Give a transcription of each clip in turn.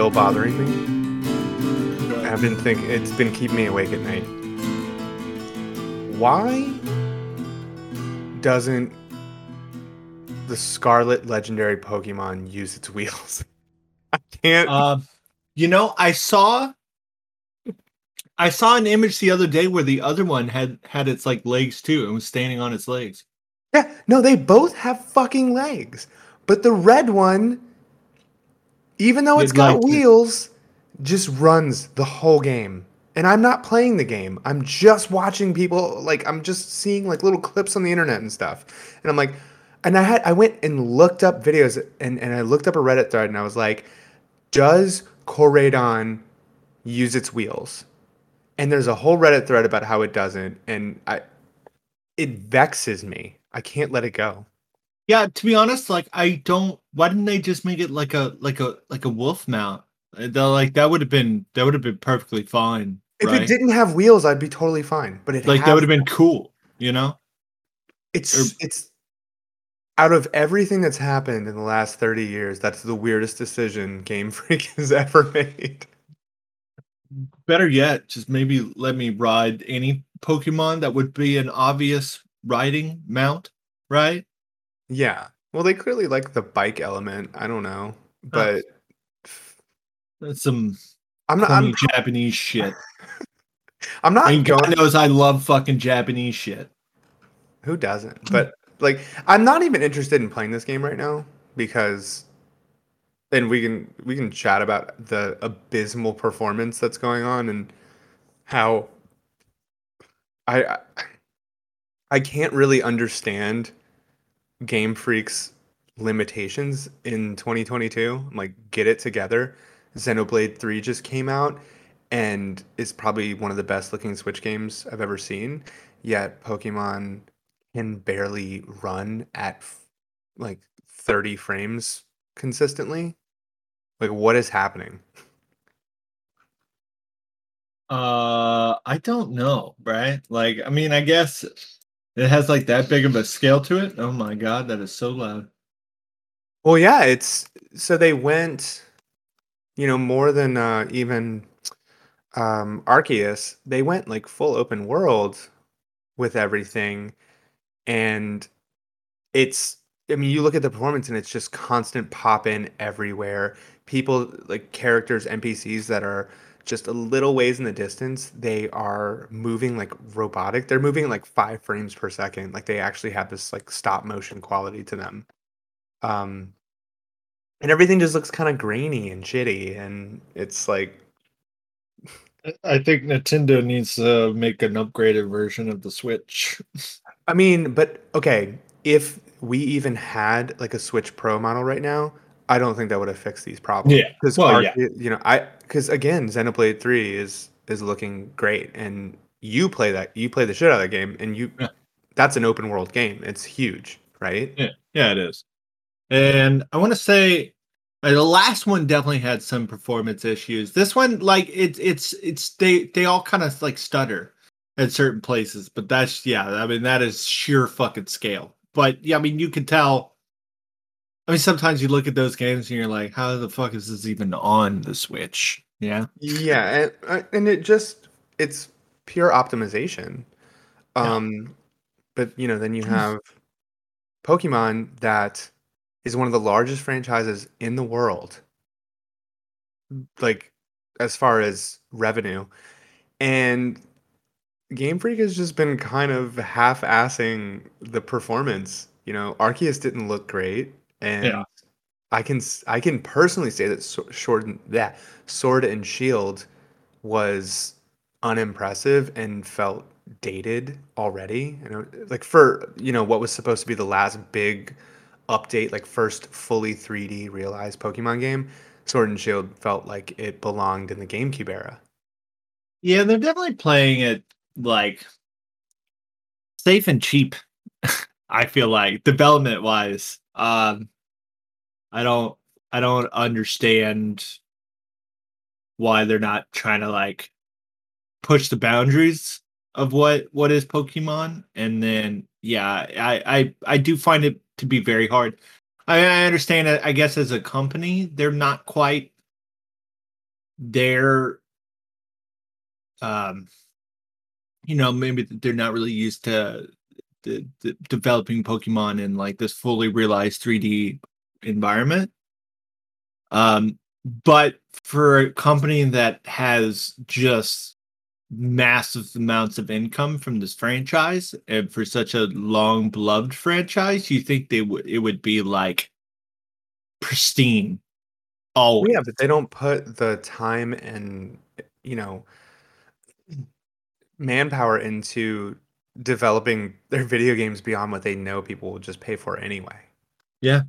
still bothering me. I've been thinking it's been keeping me awake at night. Why doesn't the Scarlet legendary Pokemon use its wheels? I can't. Um, you know, I saw I saw an image the other day where the other one had had its like legs too and was standing on its legs. yeah, no, they both have fucking legs, but the red one, even though it's got like to- wheels, just runs the whole game. And I'm not playing the game. I'm just watching people like I'm just seeing like little clips on the internet and stuff. And I'm like, and I had I went and looked up videos and, and I looked up a Reddit thread and I was like, does Koraidon use its wheels? And there's a whole Reddit thread about how it doesn't, and I it vexes me. I can't let it go. Yeah, to be honest, like I don't. Why didn't they just make it like a like a like a wolf mount? Uh, They're like that would have been that would have been perfectly fine. If right? it didn't have wheels, I'd be totally fine. But it like that would have been cool, you know. It's or- it's out of everything that's happened in the last 30 years, that's the weirdest decision Game Freak has ever made. Better yet, just maybe let me ride any Pokemon that would be an obvious riding mount, right? Yeah. Well, they clearly like the bike element. I don't know. But That's some I'm not I'm, Japanese shit. I'm not I mean, going God knows I love fucking Japanese shit. Who doesn't? Hmm. But like, I'm not even interested in playing this game right now because, and we can we can chat about the abysmal performance that's going on and how I I, I can't really understand Game Freak's limitations in 2022. I'm like, get it together. Xenoblade 3 just came out and is probably one of the best looking Switch games I've ever seen. Yet Pokemon can barely run at like 30 frames consistently. Like, what is happening? Uh, I don't know, right? Like, I mean, I guess it has like that big of a scale to it. Oh my god, that is so loud. Well, yeah, it's so they went, you know, more than uh, even um, Arceus. They went like full open world with everything, and it's. I mean, you look at the performance, and it's just constant pop in everywhere. People like characters, NPCs that are just a little ways in the distance. They are moving like robotic. They're moving like five frames per second. Like they actually have this like stop motion quality to them um and everything just looks kind of grainy and shitty and it's like I think Nintendo needs to make an upgraded version of the Switch. i mean but okay if we even had like a switch pro model right now i don't think that would have fixed these problems Yeah, because well, yeah. you know i because again xenoblade 3 is is looking great and you play that you play the shit out of that game and you Yeah. that's an open world game it's huge right Yeah, yeah, it is. And I want to say uh, the last one definitely had some performance issues. This one, like it's it's it's they they all kind of like stutter at certain places, but that's yeah. I mean that is sheer fucking scale. But yeah, I mean you can tell. I mean sometimes you look at those games and you're like, how the fuck is this even on the Switch? Yeah, Yeah, and uh, and it just it's pure optimization. Yeah. Um but you know, then you have Pokemon that is one of the largest franchises in the world. Like as far as revenue. And Game Freak has just been kind of half-assing the performance. You know, Arceus didn't look great and Yeah. I can I can personally say that Sword that Sword and Shield was unimpressive and felt dated already. You uh, know, like for you know what was supposed to be the last big update, like first fully 3D realized Pokemon game, Sword and Shield felt like it belonged in the GameCube era. yeah, they're definitely playing it like safe and cheap. I feel like development wise, um, I don't, I don't understand why they're not trying to like push the boundaries of what what is Pokemon. And then, yeah, I, I, I do find it to be very hard. I, I understand. I guess as a company, they're not quite they're um you know maybe they're not really used to the, the developing pokemon in like this fully realized 3d environment. Um but for a company that has just massive amounts of income from this franchise and for such a long beloved franchise you think they would it would be like pristine always Yeah, but they don't put the time and you know manpower into developing their video games beyond what they know people will just pay for anyway. Yeah.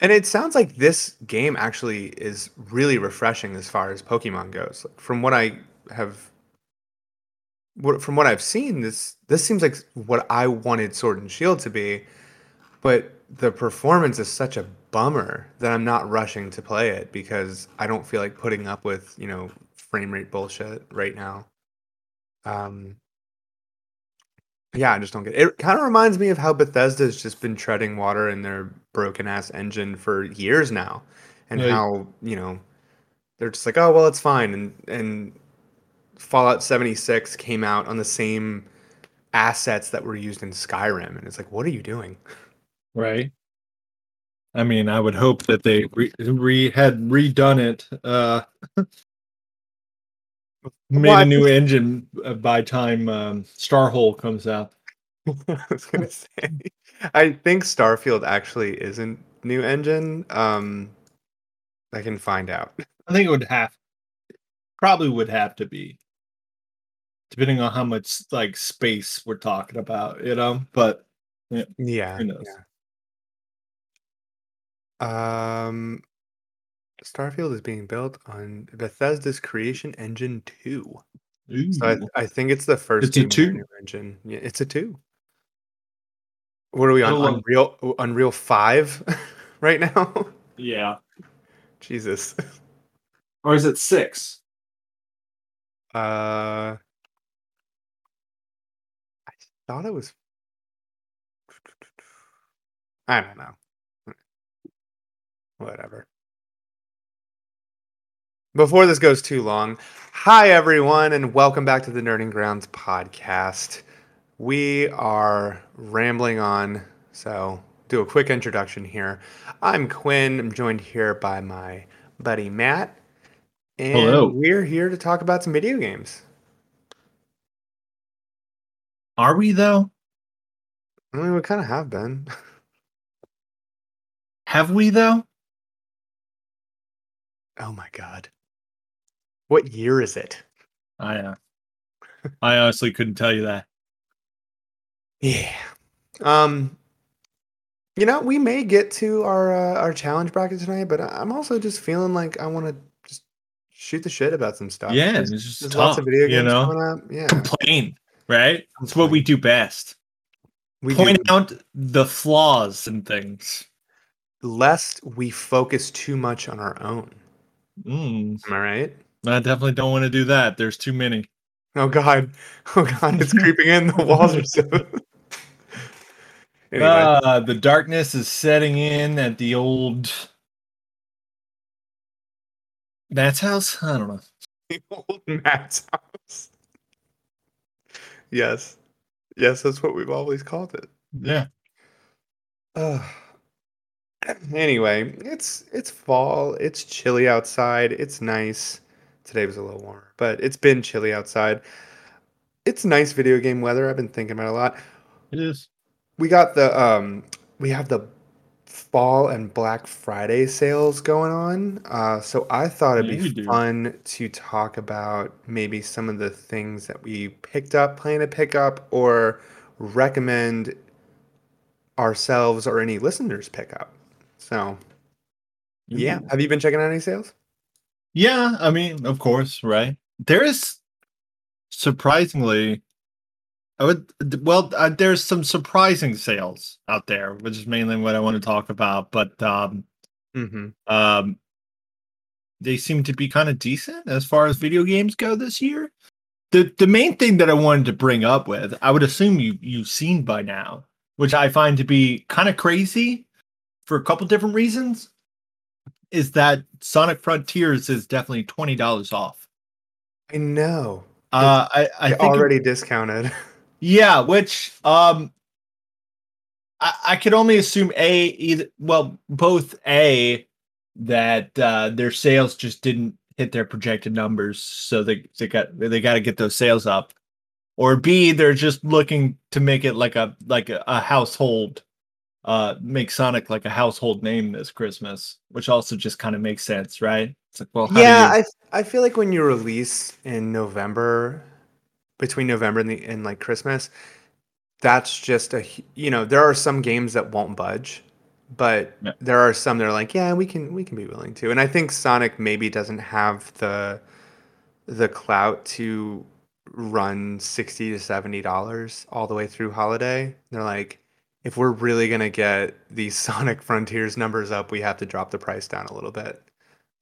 And it sounds like this game actually is really refreshing as far as Pokemon goes. Like, From what I have from what I've seen, this this seems like what I wanted Sword and Shield to be, but the performance is such a bummer that I'm not rushing to play it because I don't feel like putting up with, you know, frame rate bullshit right now. Um yeah, I just don't get it. It kind of reminds me of how Bethesda's just been treading water in their broken ass engine for years now. And Yeah. how, you know, they're just like, "Oh, well, it's fine." And and Fallout 76 came out on the same assets that were used in Skyrim and it's like, "What are you doing?" right i mean i would hope that they re, re had redone it uh made Well, a new engine uh, by time um starhole comes out I was gonna say, I think Starfield actually isn't new engine. Um, I can find out. i think it would have probably would have to be depending on how much like space we're talking about you know but Yeah, Who knows? yeah. Um, Starfield is being built on Bethesda's Creation Engine Two. So I, I think it's the first It's a two? new engine. Yeah, it's a two. What are we on? Long- Unreal Unreal Five right now. yeah Jesus. or is it six Uh, I thought it was. I don't know. Whatever. Before this goes too long, hi everyone, and welcome back to the Nerding Grounds podcast. We are rambling on, so do a quick introduction here. I'm Quinn. I'm joined here by my buddy Matt, and Hello. we're here to talk about some video games. are we though I mean, we kind of have been. have we though Oh my god. What year is it? i uh, i honestly couldn't tell you that Yeah. Um you know, we may get to our uh, our challenge bracket tonight, but I'm also just feeling like I want to just shoot the shit about some stuff. Yeah, There's, it's just there's lots of talk, video you know? coming up. Yeah. complain right it's what we do best We point do, out the flaws and things lest we focus too much on our own. Mm, Am I right? I definitely don't want to do that there's too many Oh god. Oh god, it's creeping in. The walls are so Anyway, uh, the darkness is setting in at the old Matt's house. I don't know. the old Matt's house. Yes. Yes, that's what we've always called it. Yeah, Uh, anyway, it's it's fall. It's chilly outside. It's nice. Today was a little warmer, but it's been chilly outside. It's nice video game weather. I've been thinking about it a lot. it is. We got the um we have the fall and Black Friday sales going on. Uh, so I thought it'd Yeah, be fun to talk about maybe some of the things that we picked up, plan to pick up, or recommend ourselves or any listeners pick up. So yeah, have you been checking out any sales? Yeah, I mean, of course, right? There is surprisingly, I would well, uh, there's some surprising sales out there, which is mainly what I want to talk about. But um, Mm-hmm. um, they seem to be kind of decent as far as video games go this year. The the main thing that I wanted to bring up with, I would assume you you've seen by now, which I find to be kind of crazy for a couple different reasons. Is that Sonic Frontiers is definitely twenty dollars off. I know. Uh, I I think it- already discounted. yeah, which um, I I could only assume a either well both a that uh, their sales just didn't hit their projected numbers, so they they got they got to get those sales up, or b they're just looking to make it like a like a, a household uh make sonic like a household name this christmas which also just kind of makes sense right it's like well how yeah, do you, I I feel like when you release in November, between November and the and like Christmas, that's just a you know there are some games that won't budge, but Yeah. there are some that are like yeah we can we can be willing to, and I think Sonic maybe doesn't have the the clout to run sixty to seventy dollars all the way through holiday. They're like. If we're really gonna get these Sonic Frontiers numbers up, we have to drop the price down a little bit.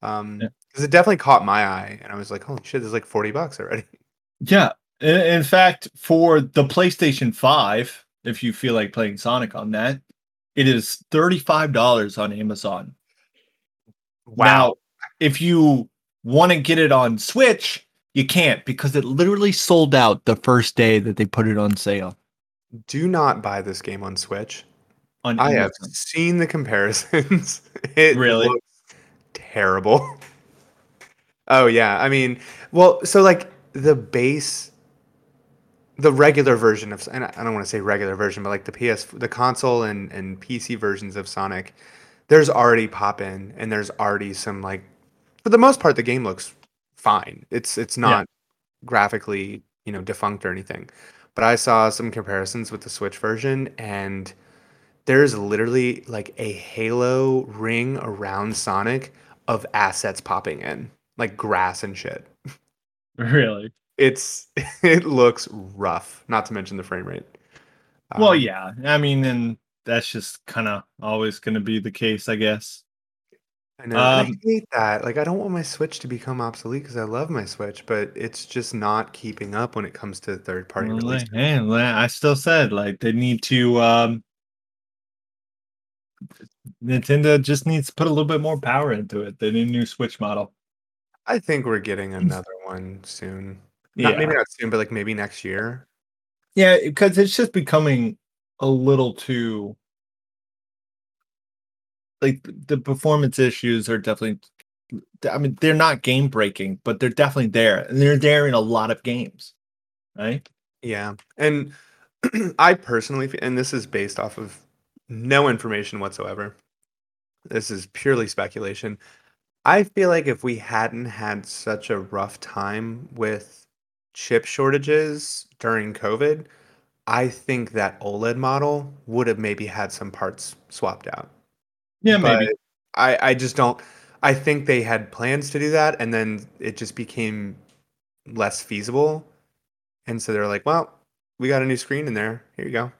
Um, Yeah. because it definitely caught my eye, and I was like, "Holy shit, this is like forty bucks already." yeah in, fact for the playstation 5 if you feel like playing sonic on that it is $35 on amazon now if you want to get it on switch you can't because it literally sold out the first day that they put it on sale do not buy this game on Switch. on I have seen the comparisons. it Really? looks terrible. oh yeah, I mean, well, so like the base, the regular version of, and I don't want to say regular version, but like the PS, the console and and PC versions of Sonic, there's already pop in, and there's already some like, for the most part, the game looks fine. It's it's not graphically you know defunct or anything, but I saw some comparisons with the Switch version and there's literally like a halo ring around Sonic of assets popping in, like grass and shit. really It's it looks rough, not to mention the frame rate. well Um, yeah i mean and that's just kind of always going to be the case i guess I know. and I um, hate that. Like I don't want my Switch to become obsolete because I love my Switch, but it's just not keeping up when it comes to third party Well, release. like, hey, li- I still said like they need to um Nintendo just needs to put a little bit more power into it. Need a new Switch model. I think we're getting another one soon. Not, maybe Yeah. not soon, but like maybe next year. Yeah, because it's just becoming a little too like the performance issues are definitely I mean they're not game breaking, but they're definitely there. And they're there in a lot of games. Right? Yeah. And I personally, and this is based off of no information whatsoever, this is purely speculation. I feel like if we hadn't had such a rough time with chip shortages during COVID, I think that OLED model would have maybe had some parts swapped out. Yeah, maybe. But I, I just don't. I think they had plans to do that, and then it just became less feasible. And so they're like, "Well, we got a new screen in there. Here you go."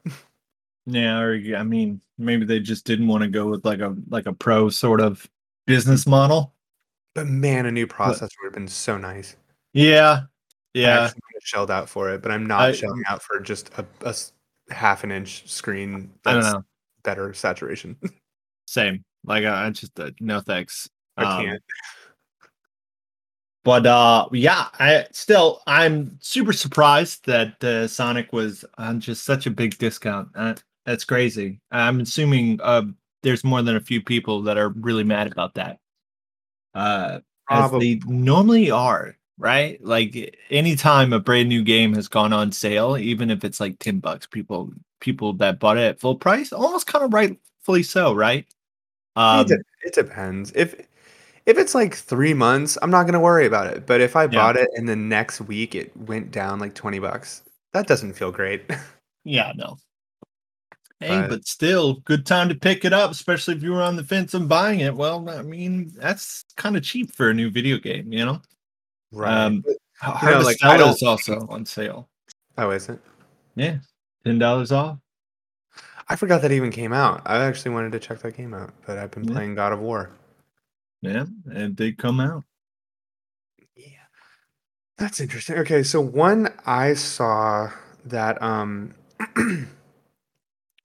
Yeah, or I mean, maybe they just didn't want to go with like a like a pro sort of business model. But man, a new processor would have been so nice. Yeah, yeah, would've shelled out for it, but I'm not I- shelling out for just a half an inch screen. I don't That's know. better saturation. Same. Like I just uh, no thanks. I Um, can't. But uh, yeah, I still I'm super surprised that uh, Sonic was on just such a big discount. Uh, that's crazy. I'm assuming uh, there's more than a few people that are really mad about that. Uh, as they normally are, right? Like anytime a brand new game has gone on sale, even if it's like 10 bucks, people people that bought it at full price, almost kind of rightfully so, right? Um, it, it depends. If if it's like three months, I'm not gonna worry about it. But if I bought it and the next week it went down like twenty bucks, that doesn't feel great. Yeah, no. Hey, But- but still, good time to pick it up, especially if you were on the fence of buying it. Well, I mean, that's kind of cheap for a new video game, you know. Right. Um, But- Harvest like, I don't is also on sale. oh, is it? Yeah, ten dollars off. I forgot that even came out. I actually wanted to check that game out, but I've been Yeah. playing God of War. Yeah, and they come out. Yeah. That's interesting. Okay, so one I saw that um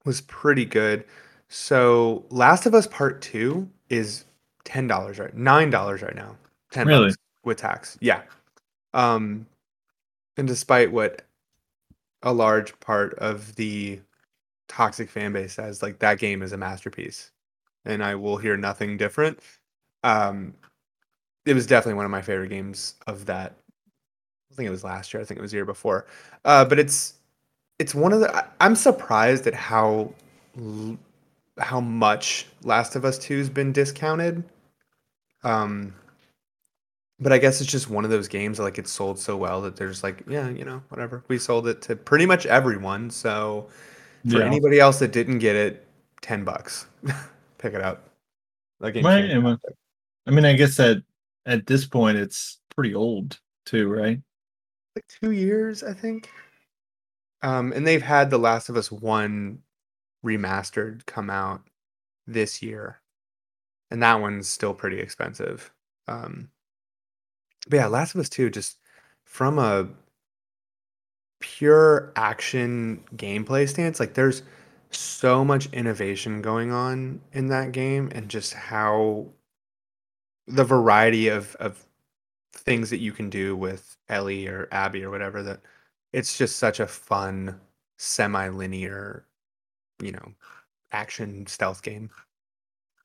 was pretty good. So Last of Us Part 2 is ten dollars right, nine dollars right now, ten Really? bucks with tax. Yeah, um, and despite what a large part of the toxic fan base says, like that game is a masterpiece, and I will hear nothing different. Um, it was definitely one of my favorite games of that. I think it was last year. I think it was the year before. Uh, but it's it's one of the. I'm surprised at how how much Last of Us Two has been discounted. Um, but I guess it's just one of those games that like it's sold so well that there's like, yeah, you know, whatever. We sold it to pretty much everyone. So for Yeah. anybody else that didn't get it, ten bucks, pick it up. That Right. I mean, I guess that at this point it's pretty old too, right? like two years, I think. Um, and they've had The Last of Us One remastered come out this year, and that one's still pretty expensive. Um, but yeah, Last of Us Two, just from a pure action gameplay stance, like there's so much innovation going on in that game, and just how the variety of of things that you can do with Ellie or Abby or whatever that it's just such a fun semi-linear, you know, action stealth game.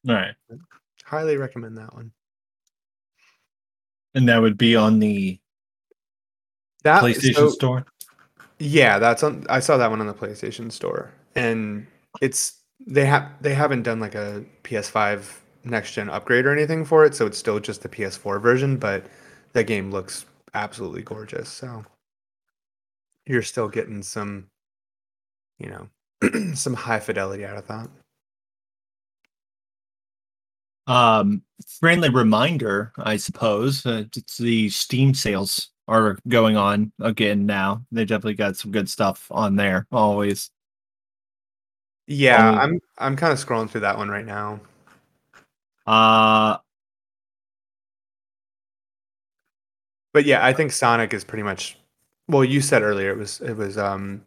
All right. Highly recommend that one. And that would be on the That PlayStation so- Store. Yeah, that's on I saw that one on the PlayStation Store. And it's they have they haven't done like a PS5 next gen upgrade or anything for it, so it's still just the PS4 version, but that game looks absolutely gorgeous. So you're still getting some you know, some high fidelity out of that. Um, friendly reminder, I suppose. Uh, it's the Steam sales are going on again now. They definitely got some good stuff on there. Always. Yeah, Um, I'm I'm kind of scrolling through that one right now. Uh, But yeah, I think Sonic is pretty much well, you said earlier it was it was um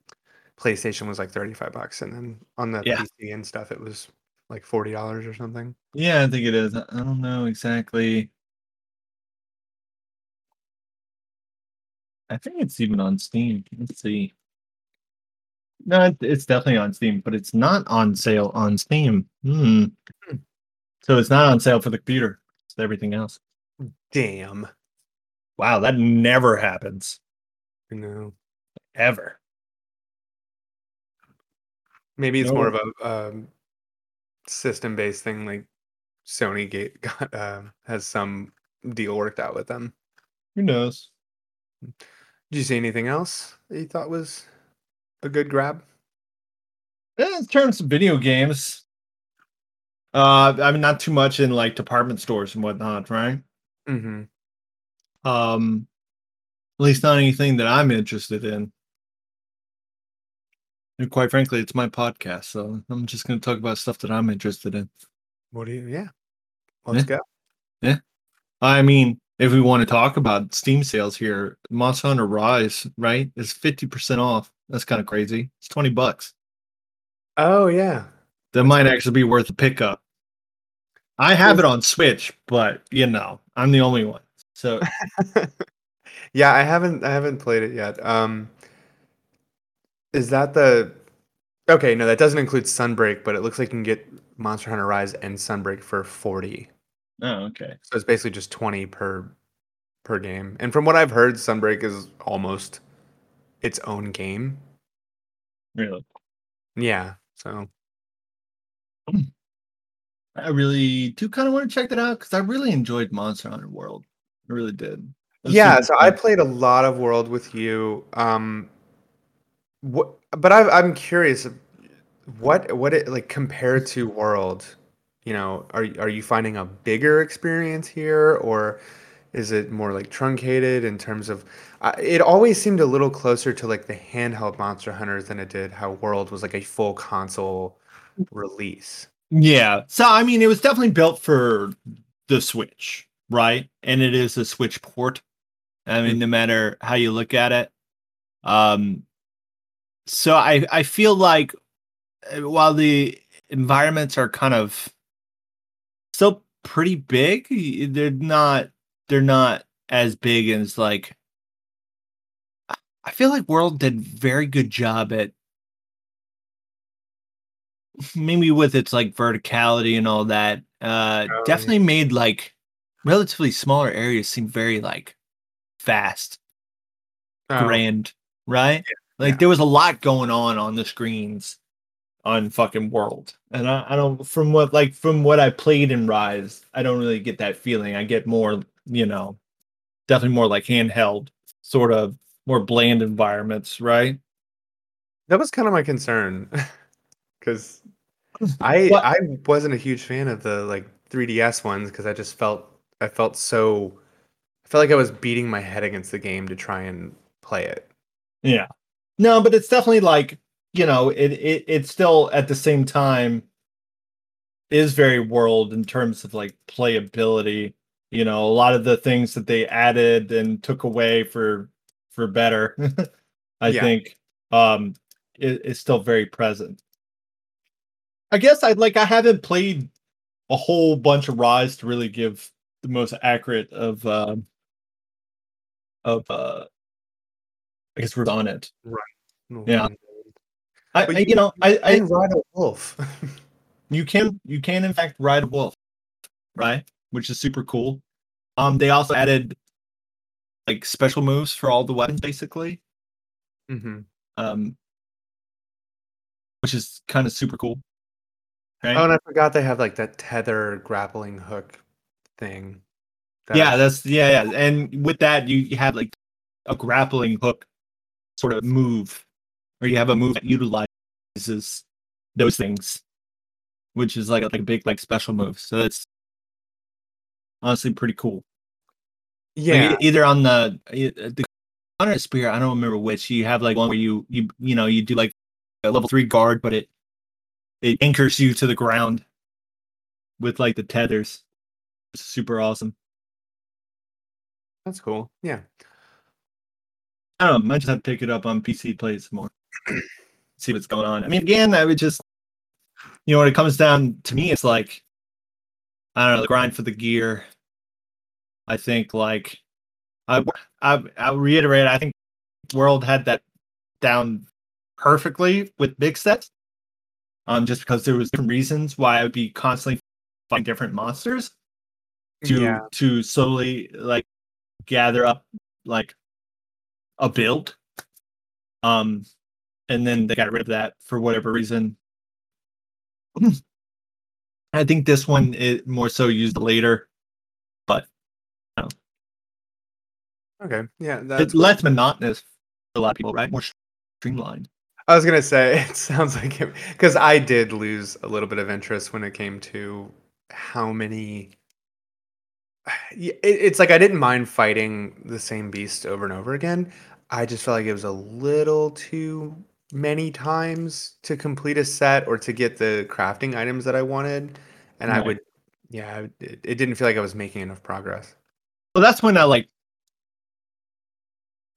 PlayStation was like 35 bucks and then on the Yeah. PC and stuff it was like $40 or something. yeah, I think it is. I don't know exactly. I think it's even on Steam. Let's see. No, it's definitely on Steam, but it's not on sale on Steam. Hmm. Hmm. So it's not on sale for the computer. It's everything else. Damn. Wow, that never happens No. ever. Maybe it's No. more of a um system based thing like Sony gate got uh, has some deal worked out with them. Who knows? Did you see anything else that you thought was a good grab? Eh, In terms of video games, uh, I mean, not too much in like department stores and whatnot, right? Mm-hmm. Um, at least not anything that I'm interested in. And quite frankly, it's my podcast, so I'm just going to talk about stuff that I'm interested in. What do you? Yeah, let's go. Yeah, I mean, if we want to talk about Steam sales here, Monster Hunter Rise, right, is 50% off. That's kind of crazy. It's 20 bucks. Oh yeah, That might actually be worth a pickup. I have it on Switch, but you know, I'm the only one. So yeah. I haven't I haven't played it yet. Um, is that the? Okay, no, that doesn't include Sunbreak, but it looks like you can get Monster Hunter Rise and Sunbreak for forty. Oh, okay. So it's basically just twenty per per game. And from what I've heard, Sunbreak is almost its own game. Really. Yeah. So I really do kind of want to check that out because I really enjoyed Monster Hunter World. I really did. Yeah, so I played a lot of World with you. Um, what? But I, I'm curious, what what it like compared to World? You know, are are you finding a bigger experience here, or is it more like truncated in terms of? Uh, it always seemed a little closer to like the handheld Monster Hunters than it did how World was like a full console release. Yeah. So I mean, it was definitely built for the Switch, right? And it is a Switch port. I mean, no matter how you look at it. Um so I I feel like uh, while the environments are kind of still pretty big. They're not they're not as big as like I- feel like World did very good job at maybe with its like verticality and all that. Uh Oh, yeah. definitely made like relatively smaller areas seem very like fast, Oh, grand, right? Like yeah. there was a lot going on on the screens on fucking World. And I, I don't from what like from what I played in Rise, I don't really get that feeling. I get more, you know, definitely more like handheld, sort of more bland environments, right? That was kind of my concern, because I But- I wasn't a huge fan of the like 3DS ones because I just felt I felt so I felt like I was beating my head against the game to try and play it. Yeah. No, but it's definitely like, you know, it it it's still at the same time is very world in terms of like playability. You know, a lot of the things that they added and took away for for better, I Yeah. think um is, is still very present. I guess I like I haven't played a whole bunch of Rise to really give the most accurate of um of uh I guess we're on it. Yeah. I, But I you- you know I, I ride a wolf. you can you can in fact ride a wolf right? Which is super cool. Um they also added like special moves for all the weapons basically. Hmm um which is kind of super cool. Right? Oh, and I forgot they have like that tether grappling hook thing. that- yeah that's yeah yeah. And with that you, you have like a grappling hook sort of move or you have a move that utilizes those things which is like a, like a big like special move so that's honestly pretty cool Like, yeah. either on the e- uh, the counter spear, I don't remember which. You have like one where you you you know you do like a level three guard, but it it anchors you to the ground with like the tethers. It's super awesome. That's cool. Yeah. I don't know. Might just have to pick it up on PC, play it some more, see what's going on. I mean, again, I would just you know when it comes down to me, it's like I don't know the grind for the gear. I think like I I I'll reiterate. I think World had that down perfectly with big sets. Um, just because there was different reasons why I would be constantly fighting different monsters to yeah. to slowly like gather up like a build. Um, and then they got rid of that for whatever reason. I think this one it more so used later, but Okay. Yeah. That's it's less monotonous for a lot of people, right? More streamlined. I was gonna say it sounds like it because I did lose a little bit of interest when it came to how many. It- It's like I didn't mind fighting the same beast over and over again. I just felt like it was a little too many times to complete a set or to get the crafting items that I wanted, and I Right. would, yeah, it, it didn't feel like I was making enough progress. Well, that's when I like.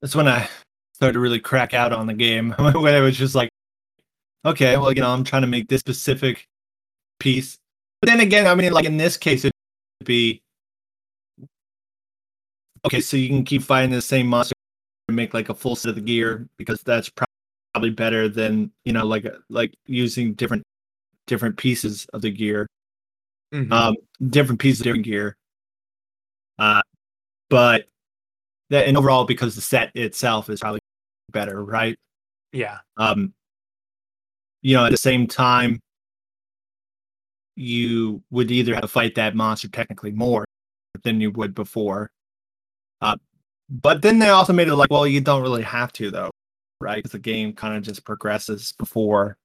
That's when I started to really crack out on the game. when I was just like, okay, well, you know, I'm trying to make this specific piece. But then again, I mean, like in this case, it'd be okay. So you can keep fighting the same monster and make like a full set of the gear because that's prob- probably better than you know, like like using different different pieces of the gear. Mhm. um different pieces of different gear. Uh but that and overall because the set itself is probably better right? Yeah, um you know at the same time you would either have to fight that monster technically more than you would before. Uh but then they also made it like well you don't really have to though right? Because the game kind of just progresses before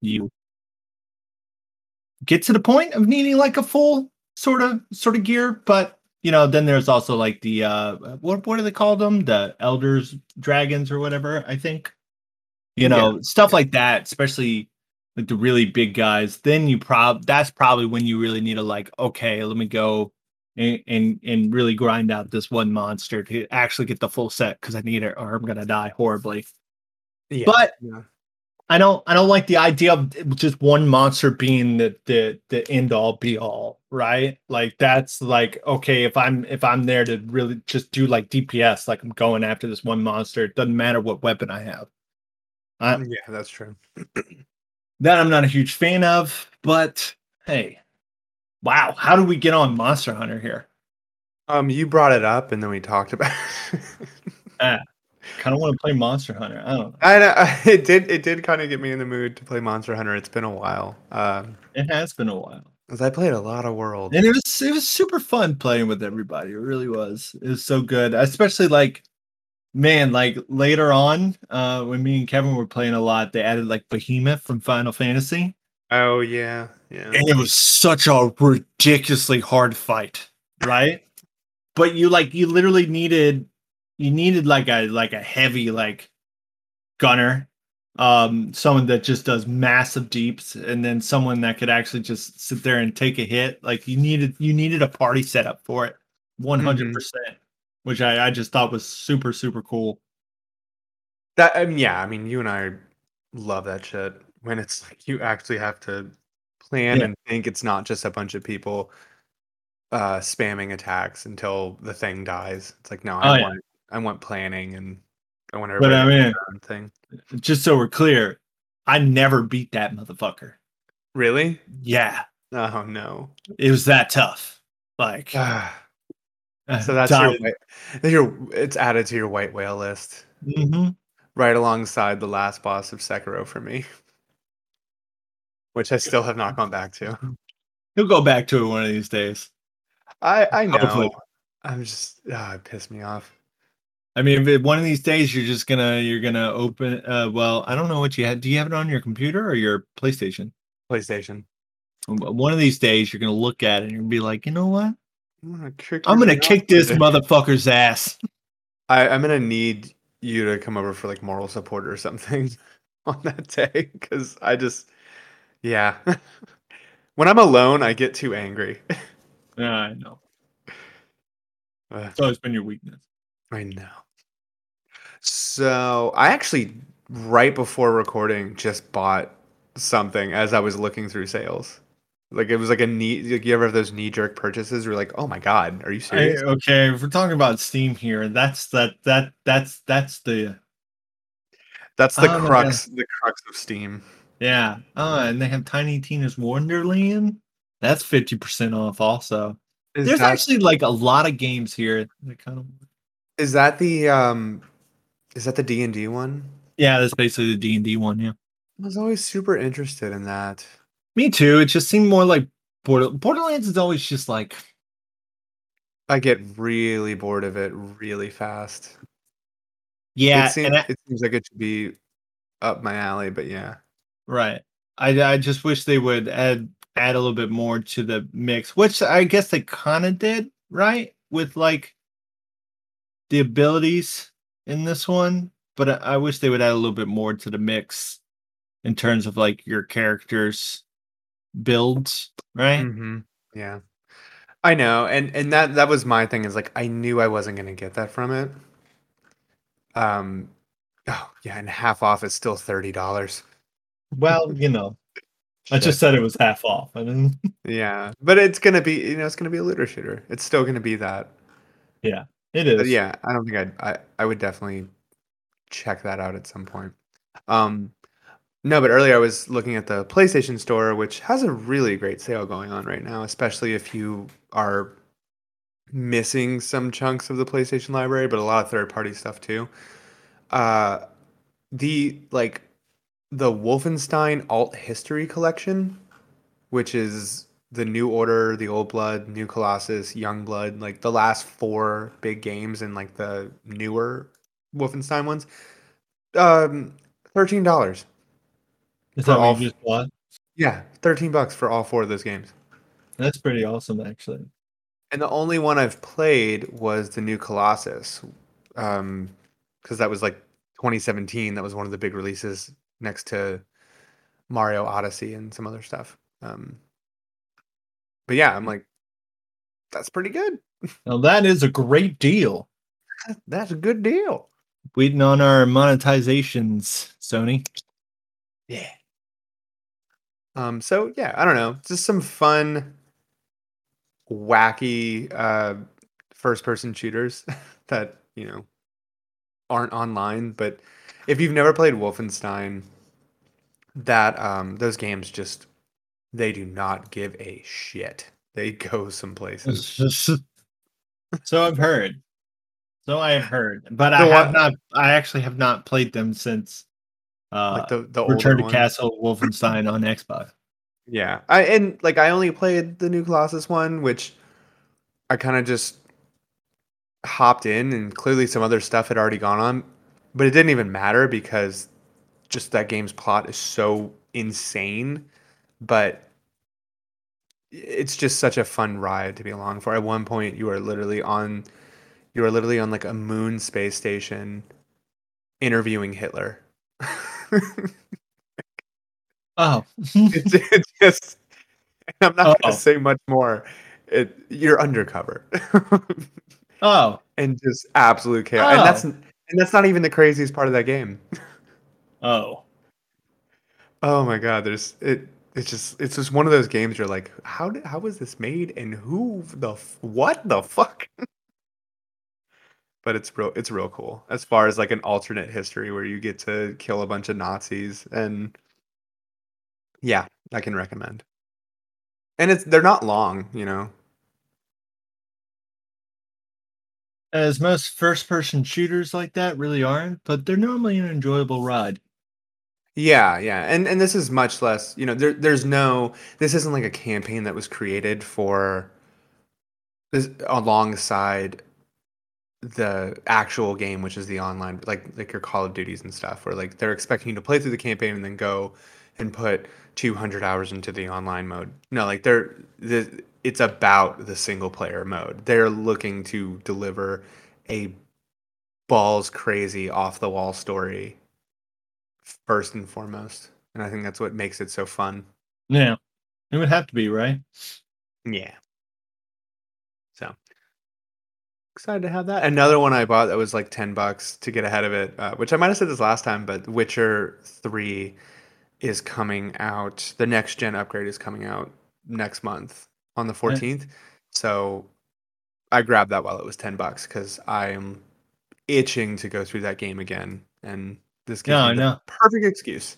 you get to the point of needing like a full sort of sort of gear but you know then there's also like the uh what what do they call them? The elders dragons or whatever i think. You know stuff like that especially like the really big guys then you prob that's probably when you really need to like okay let me go and and, and really grind out this one monster to actually get the full set because i need it or i'm gonna die horribly yeah. but yeah. I don't I don't like the idea of just one monster being the the the end all be all, right? Like that's like okay, if I'm if I'm there to really just do like DPS, like I'm going after this one monster, it doesn't matter what weapon I have. I, yeah, that's true. that I'm not a huge fan of, but hey. Wow, how do we get on Monster Hunter here? Um, you brought it up, and then we talked about. ah, kind of want to play Monster Hunter. I don't know. I know it did. It did kind of get me in the mood to play Monster Hunter. It's been a while. Um, it has been a while. Cause I played a lot of World, and it was it was super fun playing with everybody. It really was. It was so good, especially like, man, like later on, uh, when me and Kevin were playing a lot, they added like Behemoth from Final Fantasy. Oh yeah, yeah. And it was such a ridiculously hard fight, right? but you like you literally needed you needed like a like a heavy like gunner um someone that just does massive deeps and then someone that could actually just sit there and take a hit like you needed you needed a party setup for it 100 mm-hmm. percent which I, I just thought was super super cool that um, yeah i mean you and i love that shit when it's like you actually have to plan yeah. and think it's not just a bunch of people uh spamming attacks until the thing dies. It's like no, I oh, want yeah. I want planning and I want everybody but, I mean, thing. Just so we're clear, I never beat that motherfucker. Really? Yeah. Oh no. It was that tough. Like uh, so that's your, white, your it's added to your white whale list. Mm-hmm. Right alongside the last boss of Sekiro for me. Which I still have not gone back to. He'll go back to it one of these days. I I know. Hopefully. I'm just ah, it pissed me off. I mean, one of these days you're just gonna you're gonna open. Uh, well, I don't know what you have. Do you have it on your computer or your PlayStation? PlayStation. One of these days you're gonna look at it and you're gonna be like, you know what? I'm gonna kick, I'm gonna kick this motherfucker's ass. I, I'm gonna need you to come over for like moral support or something on that day because I just, yeah. when I'm alone, I get too angry. Yeah, I know. Uh, it's always been your weakness. I know. So I actually, right before recording, just bought something as I was looking through sales. Like it was like a knee. Like you ever have those knee jerk purchases? You're like, oh my god, are you serious? I, okay, if we're talking about Steam here, that's that that that's that's the that's the oh, crux the crux of Steam. Yeah. Oh, and they have Tiny Tina's Wonderland. That's 50% off also. Is There's that, actually like a lot of games here that kind of Is that the um is that the D&D one? Yeah, that's basically the D&D one, yeah. I was always super interested in that. Me too. It just seemed more like Border- Borderlands is always just like I get really bored of it really fast. Yeah, it seems, I, it seems like it should be up my alley, but yeah. Right. I I just wish they would add add a little bit more to the mix, which I guess they kind of did, right? With like the abilities in this one, but I, I, wish they would add a little bit more to the mix in terms of like your characters builds, right? Mm-hmm. Yeah. I know, and and that that was my thing is like I knew I wasn't gonna get that from it. Um, oh yeah, and half off is still thirty dollars. Well, you know, I just said it was half off. I mean, yeah, but it's gonna be you know it's gonna be a looter shooter. It's still gonna be that. Yeah, it is. But yeah, I don't think I'd, I I would definitely check that out at some point. Um, no, but earlier I was looking at the PlayStation Store, which has a really great sale going on right now, especially if you are missing some chunks of the PlayStation library, but a lot of third party stuff too. Uh, the like the Wolfenstein Alt History Collection, which is the New Order, the Old Blood, New Colossus, Young Blood, like the last four big games and like the newer Wolfenstein ones. Um, thirteen dollars. Is that all, just bought? Yeah, thirteen bucks for all four of those games. That's pretty awesome, actually. And the only one I've played was the New Colossus, um, because that was like 2017. That was one of the big releases next to Mario Odyssey and some other stuff. Um, but yeah, I'm like, that's pretty good. Now that is a great deal. That's a good deal. Waiting on our monetizations, Sony. Yeah. Um, so yeah, I don't know. Just some fun, wacky uh first person shooters that, you know, aren't online. But if you've never played Wolfenstein, that um those games just they do not give a shit. They go some places. so I've heard. So I have heard, but I have not. I actually have not played them since uh, like the, the Return to. Castle Wolfenstein on Xbox. Yeah, I and like I only played the new Colossus one, which I kind of just hopped in, and clearly some other stuff had already gone on, but it didn't even matter because just that game's plot is so insane. But it's just such a fun ride to be along for. At one point, you are literally on you are literally on like a moon space station interviewing Hitler. oh, it's, it's, just. I'm not going to oh. say much more. It, you're undercover. oh, and just absolute chaos. Oh. And that's oh. And that's not even the craziest part of that game. oh. Oh my god, there's it it's just it's just one of those games you're like, how did how was this made and who the what the fuck? but it's real it's real cool as far as like an alternate history where you get to kill a bunch of Nazis and yeah, I can recommend. And it's they're not long, you know. As most first person shooters like that really aren't, but they're normally an enjoyable ride. Yeah, yeah. And and this is much less, you know, there there's no this isn't like a campaign that was created for this alongside the actual game, which is the online, like like your Call of Duties and stuff, where like they're expecting you to play through the campaign and then go and put 200 hours into the online mode. No, like they're the, it's about the single player mode. They're looking to deliver a balls crazy off the wall story first and foremost, and I think that's what makes it so fun. Yeah, it would have to be right. Yeah. So excited to have that. Another one I bought that was like ten bucks to get ahead of it, uh, which I might have said this last time, but Witcher Three is coming out. The next gen upgrade is coming out next month on the fourteenth. Yeah. So I grabbed that while it was ten bucks because I am itching to go through that game again, and this gives no, the perfect excuse.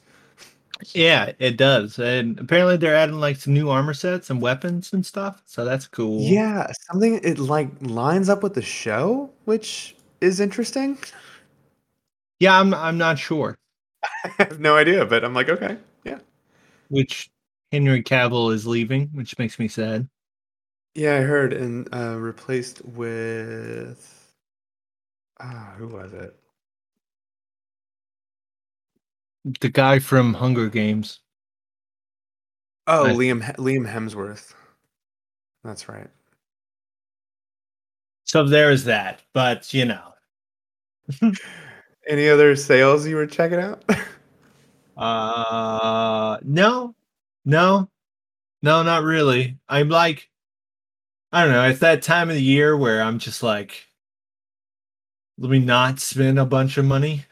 Yeah, it does. And apparently they're adding like some new armor sets and weapons and stuff. So that's cool. Yeah, something it like lines up with the show, which is interesting. Yeah, I'm I'm not sure. I have no idea, but I'm like, okay, yeah. Which Henry Cavill is leaving, which makes me sad. Yeah, I heard, and uh, replaced with ah, who was it? The guy from Hunger Games. Oh, I, Liam Liam Hemsworth. That's right. So there's that, but you know. Any other sales you were checking out? uh no. No. No, not really. I'm like I don't know, it's that time of the year where I'm just like let me not spend a bunch of money.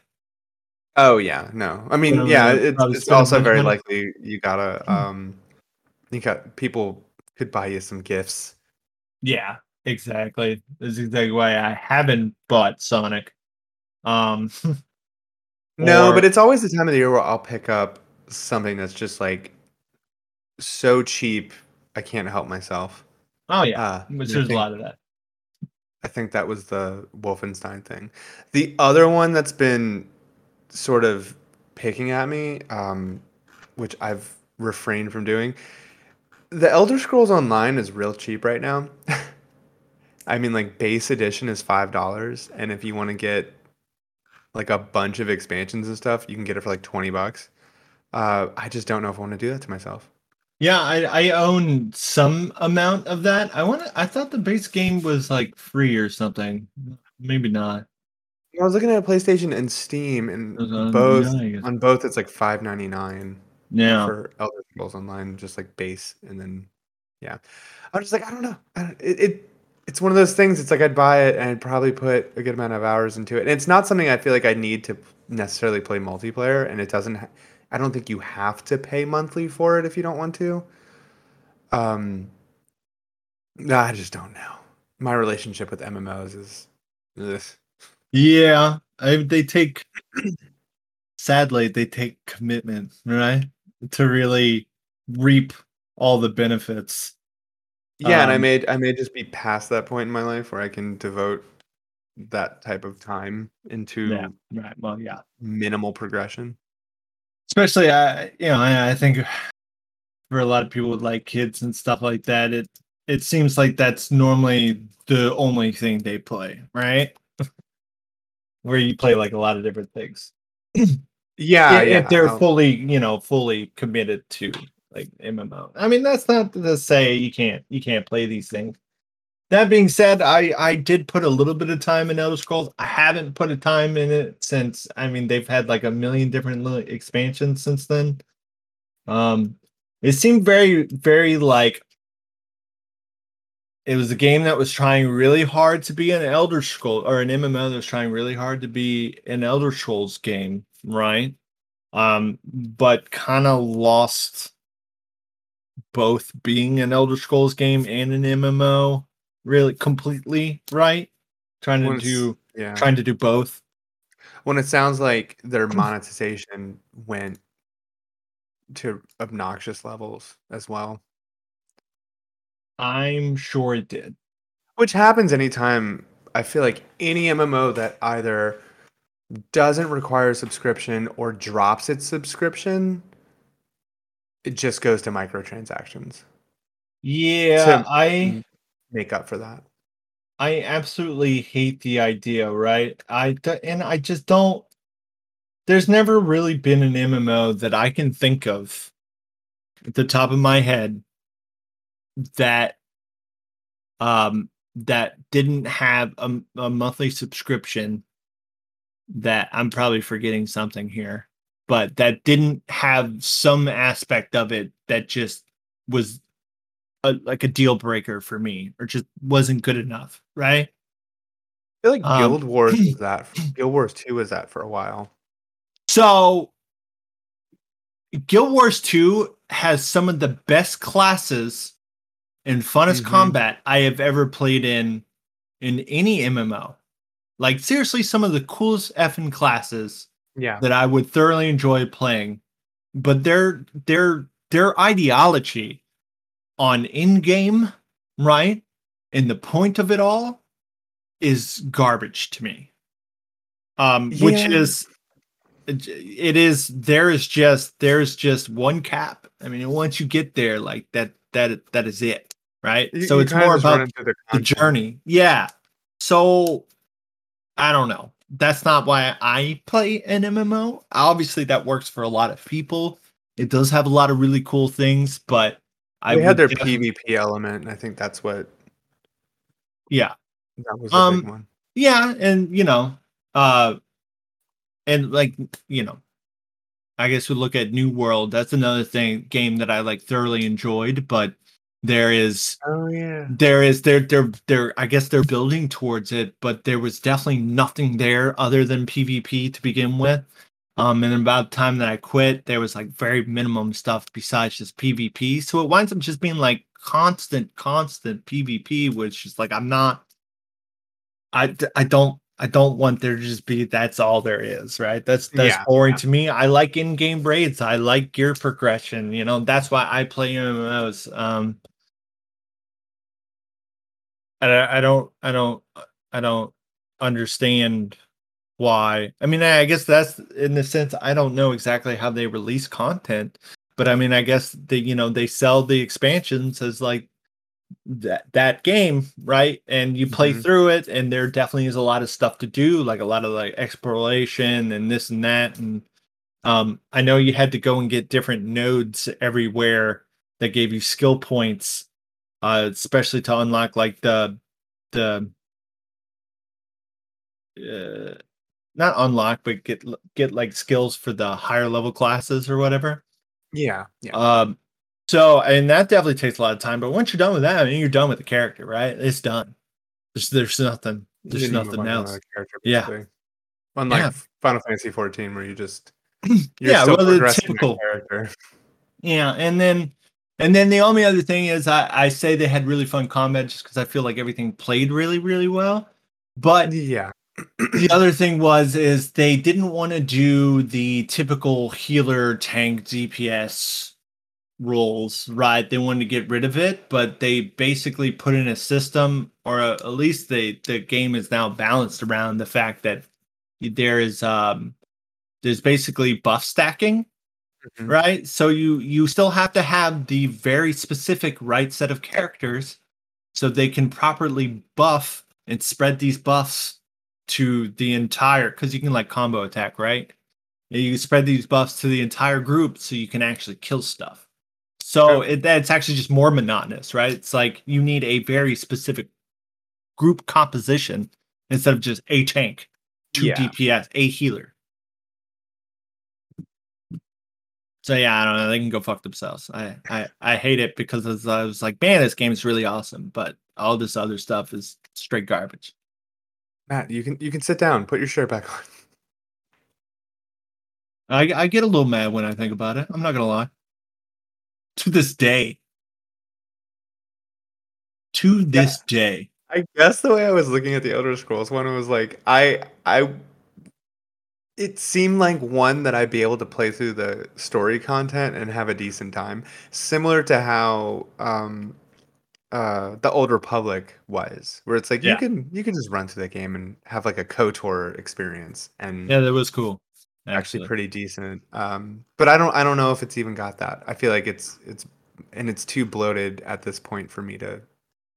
Oh yeah, no. I mean, yeah, it's, it's also very money. likely you gotta hmm. um you got people could buy you some gifts. Yeah, exactly. That's exactly why I haven't bought Sonic. Um No, or, but it's always the time of the year where I'll pick up something that's just like so cheap I can't help myself. Oh yeah, uh, which there's think, a lot of that. I think that was the Wolfenstein thing. The other one that's been sort of picking at me, um, which I've refrained from doing. The Elder Scrolls Online is real cheap right now. I mean, like base edition is five dollars, and if you want to get like a bunch of expansions and stuff, you can get it for like twenty bucks. Uh, I just don't know if I want to do that to myself. Yeah, I, I own some amount of that. I want. I thought the base game was like free or something. Maybe not. I was looking at PlayStation and Steam, and both on both it's like five ninety nine. Yeah, for Elder Scrolls Online, just like base, and then yeah, I was just like, I don't know, it, it it's one of those things. It's like I'd buy it and I'd probably put a good amount of hours into it, and it's not something I feel like I need to necessarily play multiplayer, and it doesn't. Ha- I don't think you have to pay monthly for it if you don't want to. Um, I just don't know. My relationship with MMOs is. this. Yeah, I, they take. sadly, they take commitment, right, to really reap all the benefits. Yeah, and I Um, may I may just be past that point in my life where I can devote that type of time into Yeah, right. Well, yeah. minimal progression. especially I you know I, I think for a lot of people with like kids and stuff like that it it seems like that's normally the only thing they play right where you play like a lot of different things Yeah, if, yeah. if they're I'll- fully you know fully committed to like mmo i mean that's not to say you can't you can't play these things. That being said i i did put a little bit of time in elder scrolls. I haven't put a time in it since i mean they've had like a million different little expansions since then. Um it seemed very very like it was a game that was trying really hard to be an elder scroll or an mmo that was trying really hard to be an elder scrolls game right? Um but kind of lost both being an elder scrolls game and an mmo really completely right trying to do yeah. trying to do both when it sounds like their mm. monetization went to obnoxious levels as well. i'm sure it did Which happens anytime I feel like any MMO that either doesn't require a subscription or drops its subscription, it just goes to microtransactions. yeah To- i Make up for that. I absolutely hate the idea, right? I and I just don't. There's never really been an MMO that I can think of at the top of my head that um that didn't have a, a monthly subscription that I'm probably forgetting something here, but that didn't have some aspect of it that just was a, like a deal breaker for me or just wasn't good enough, right? I feel like Um, Guild Wars was that. Guild Wars 2 was that for a while. So Guild Wars 2 has some of the best classes and funnest Mhm. combat I have ever played in in any MMO. Like seriously, some of the coolest effing classes Yeah. that I would thoroughly enjoy playing. But their their their ideology on in-game, right? And the point of it all is garbage to me. Um, which is it is there is just there's just one cap. I mean, once you get there, like that that that is it, right? You- so you it's more about the the journey. Yeah. So I don't know. That's not why I play an MMO. Obviously, that works for a lot of people. It does have a lot of really cool things, but I They had their PvP element, and I think that's what Yeah, that was the Um, big one. yeah, and you know, uh, and like you know, I guess we look at New World. That's another thing game that I like thoroughly enjoyed, but there is Oh yeah. there is they're they're they're i guess they're building towards it but there was definitely nothing there other than pvp to begin with um and about the time that i quit there was like very minimum stuff besides just pvp so it winds up just being like constant constant pvp which is like i'm not I I don't i don't want there to just be that's all there is right? That's that's Yeah, boring to me. I like in-game raids. I like gear progression you know? That's why i play mmos um I, I don't I don't I don't understand why. I mean, I guess that's in the sense I don't know exactly how they release content, but I mean, I guess they you know they sell the expansions as like that that game, right? And you play Mhm. through it, and there definitely is a lot of stuff to do, like a lot of like exploration and this and that. And um, I know you had to go and get different nodes everywhere that gave you skill points uh especially to unlock like the the uh, not unlock but get get like skills for the higher level classes or whatever Yeah. Yeah. um so and that definitely takes a lot of time but once you're done with that i mean you're done with the character right it's done there's there's nothing there's nothing else Yeah. Unlike Yeah. Final Fantasy 14, where you just you're Yeah, well, the typical- character. Yeah, and then and then the only other thing is I, I say they had really fun combat just because I feel like everything played really, really well. But Yeah, the other thing was is they didn't want to do the typical healer tank DPS roles, right? They wanted to get rid of it, but they basically put in a system, or a, at least they the game is now balanced around the fact that there is um there's basically buff stacking Mhm. right so you you still have to have the very specific right set of characters so they can properly buff and spread these buffs to the entire because you can like combo attack right And you can spread these buffs to the entire group so you can actually kill stuff so it, that's actually just more monotonous right it's like you need a very specific group composition instead of just a tank two Yeah. dps a healer so yeah, I don't know. They can go fuck themselves. I I, I hate it because I was like, man, this game's really awesome, but all this other stuff is straight garbage. Matt, you can you can sit down, put your shirt back on. I I get a little mad when I think about it. I'm not gonna lie. To this day. To this day. I guess the way I was looking at the Elder Scrolls one was like I I it seemed like one that I'd be able to play through the story content and have a decent time, similar to how um uh the Old Republic was, where it's like Yeah. you can you can just run through the game and have like a KOTOR experience and Yeah, that was cool. Actually Actually, pretty decent. Um but I don't I don't know if it's even got that. I feel like it's it's and it's too bloated at this point for me to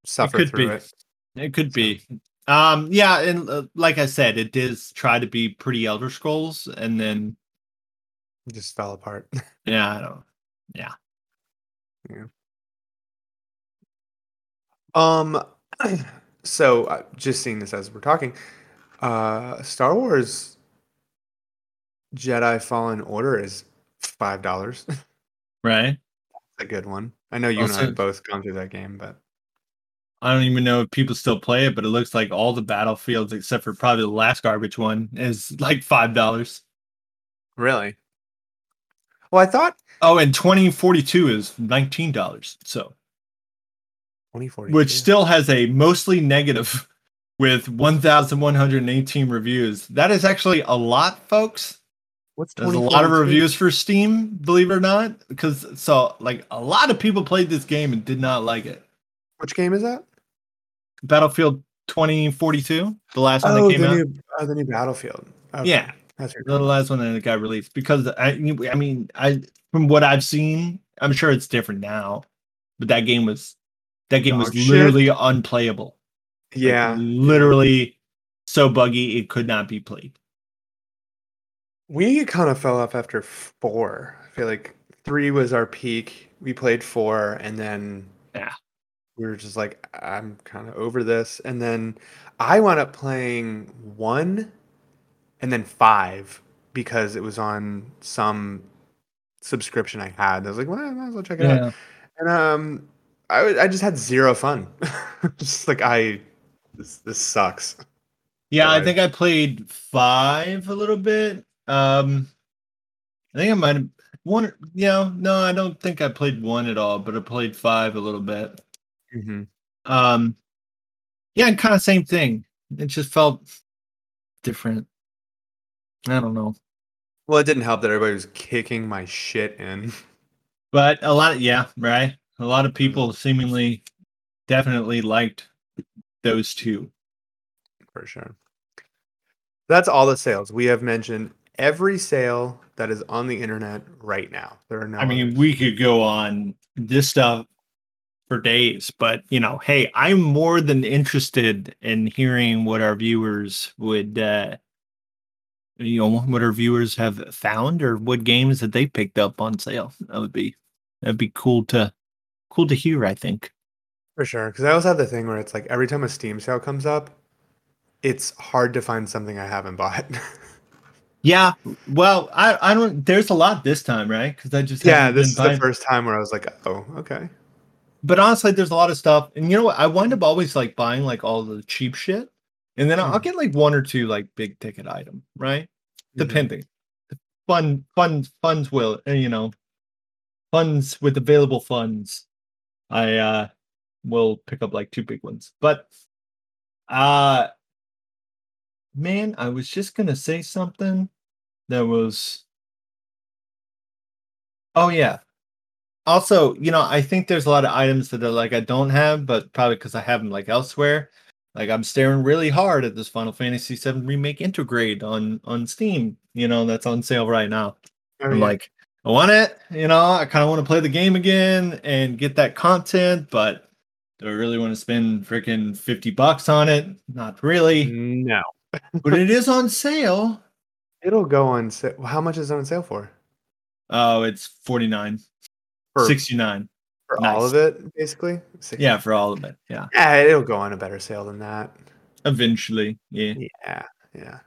suffer could through be. it. it could be. Um, yeah, and uh, like I said, it does try to be pretty Elder Scrolls, and then It just fell apart. yeah, I don't. Yeah. Yeah. Um, so uh, just seeing this as we're talking, uh, Star Wars Jedi Fallen Order is five dollars. Right. That's a good one. I know you oh, and I have both gone through that game, but I don't even know if people still play it, but it looks like all the battlefields except for probably the last garbage one is like five dollars. really, well, I thought Oh, and twenty forty two is nineteen dollars. So, twenty forty, which still has a mostly negative with one thousand one hundred eighteen reviews. That is actually a lot, folks. What's There's a lot of reviews for Steam, believe it or not, because so like a lot of people played this game and did not like it. Which game is that? Battlefield twenty forty two, the last one Oh, that came the out. new, oh, the new Battlefield. Okay, Yeah. that's the last one that got released because I, I mean, I from what I've seen, I'm sure it's different now, but that game was that game was shit. literally unplayable. Like, yeah. literally so buggy it could not be played. We kind of fell off after four. I feel like three was our peak. We played four, and then Yeah. we were just like, I'm kind of over this. And then I wound up playing one, and then five because it was on some subscription I had. I was like, well, I might as well check it out. And um, I w- I just had zero fun. just like I, this this sucks. Yeah, I think I played five a little bit. Um I think I might have one yeah, no, I don't think I played one at all, but I played five a little bit. Mm-hmm. Um yeah, and kind of same thing. It just felt different. I don't know. Well, it didn't help that everybody was kicking my shit in. But a lot of yeah, right. A lot of people seemingly definitely liked those two. for sure. That's all the sales. We have mentioned every sale that is on the internet right now. There are no I mean, others. we could go on this stuff for days, but you know, hey, I'm more than interested in hearing what our viewers would uh you know, what our viewers have found or what games that they picked up on sale. That would be that'd be cool to cool to hear, I think. for sure. Because I also have the thing where it's like every time a Steam sale comes up, it's hard to find something I haven't bought. Yeah. Well, I I don't there's a lot this time, right? Because I just yeah, this is the first time where I was like, oh, okay. but honestly, there's a lot of stuff, and you know what? I wind up always like buying like all the cheap shit. and then I'll Mhm. get like one or two like big ticket item, right? Mhm. Depending. Fun, fun, funds will, uh, you know, funds with available funds. I uh will pick up like two big ones, but uh man, I was just gonna say something that was. Oh yeah. Also, you know, I think there's a lot of items that are like I don't have, but probably because I have them like elsewhere. Like I'm staring really hard at this Final Fantasy VII Remake Intergrade on on Steam. You know, that's on sale right now. Oh, I'm yeah. like, I want it. You know, I kind of want to play the game again and get that content, but do I really want to spend freaking fifty bucks on it? Not really. no, but it is on sale. it'll go on sale. How much is it on sale for? Oh, it's 49, For, 69. for all of it, basically. 60. Yeah, for all of it. Yeah. Yeah, it'll go on a better sale than that. Eventually. Yeah. Yeah, yeah.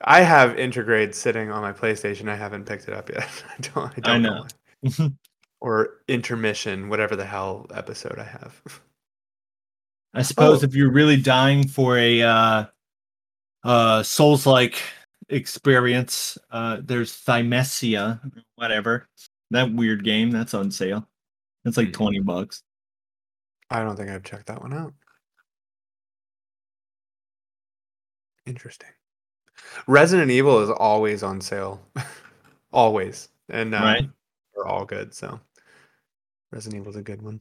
I have Intergrade sitting on my PlayStation. I haven't picked it up yet. I don't. I don't know. why. Or intermission, whatever the hell episode I have. I suppose Oh. if you're really dying for a uh uh Souls like experience, uh there's Thymesia, whatever. That weird game that's on sale. It's like Mhm. 20 bucks. I don't think I've checked that one out. Interesting. Resident Evil is always on sale, always, and um, Right. they're all good. So Resident Evil's a good one.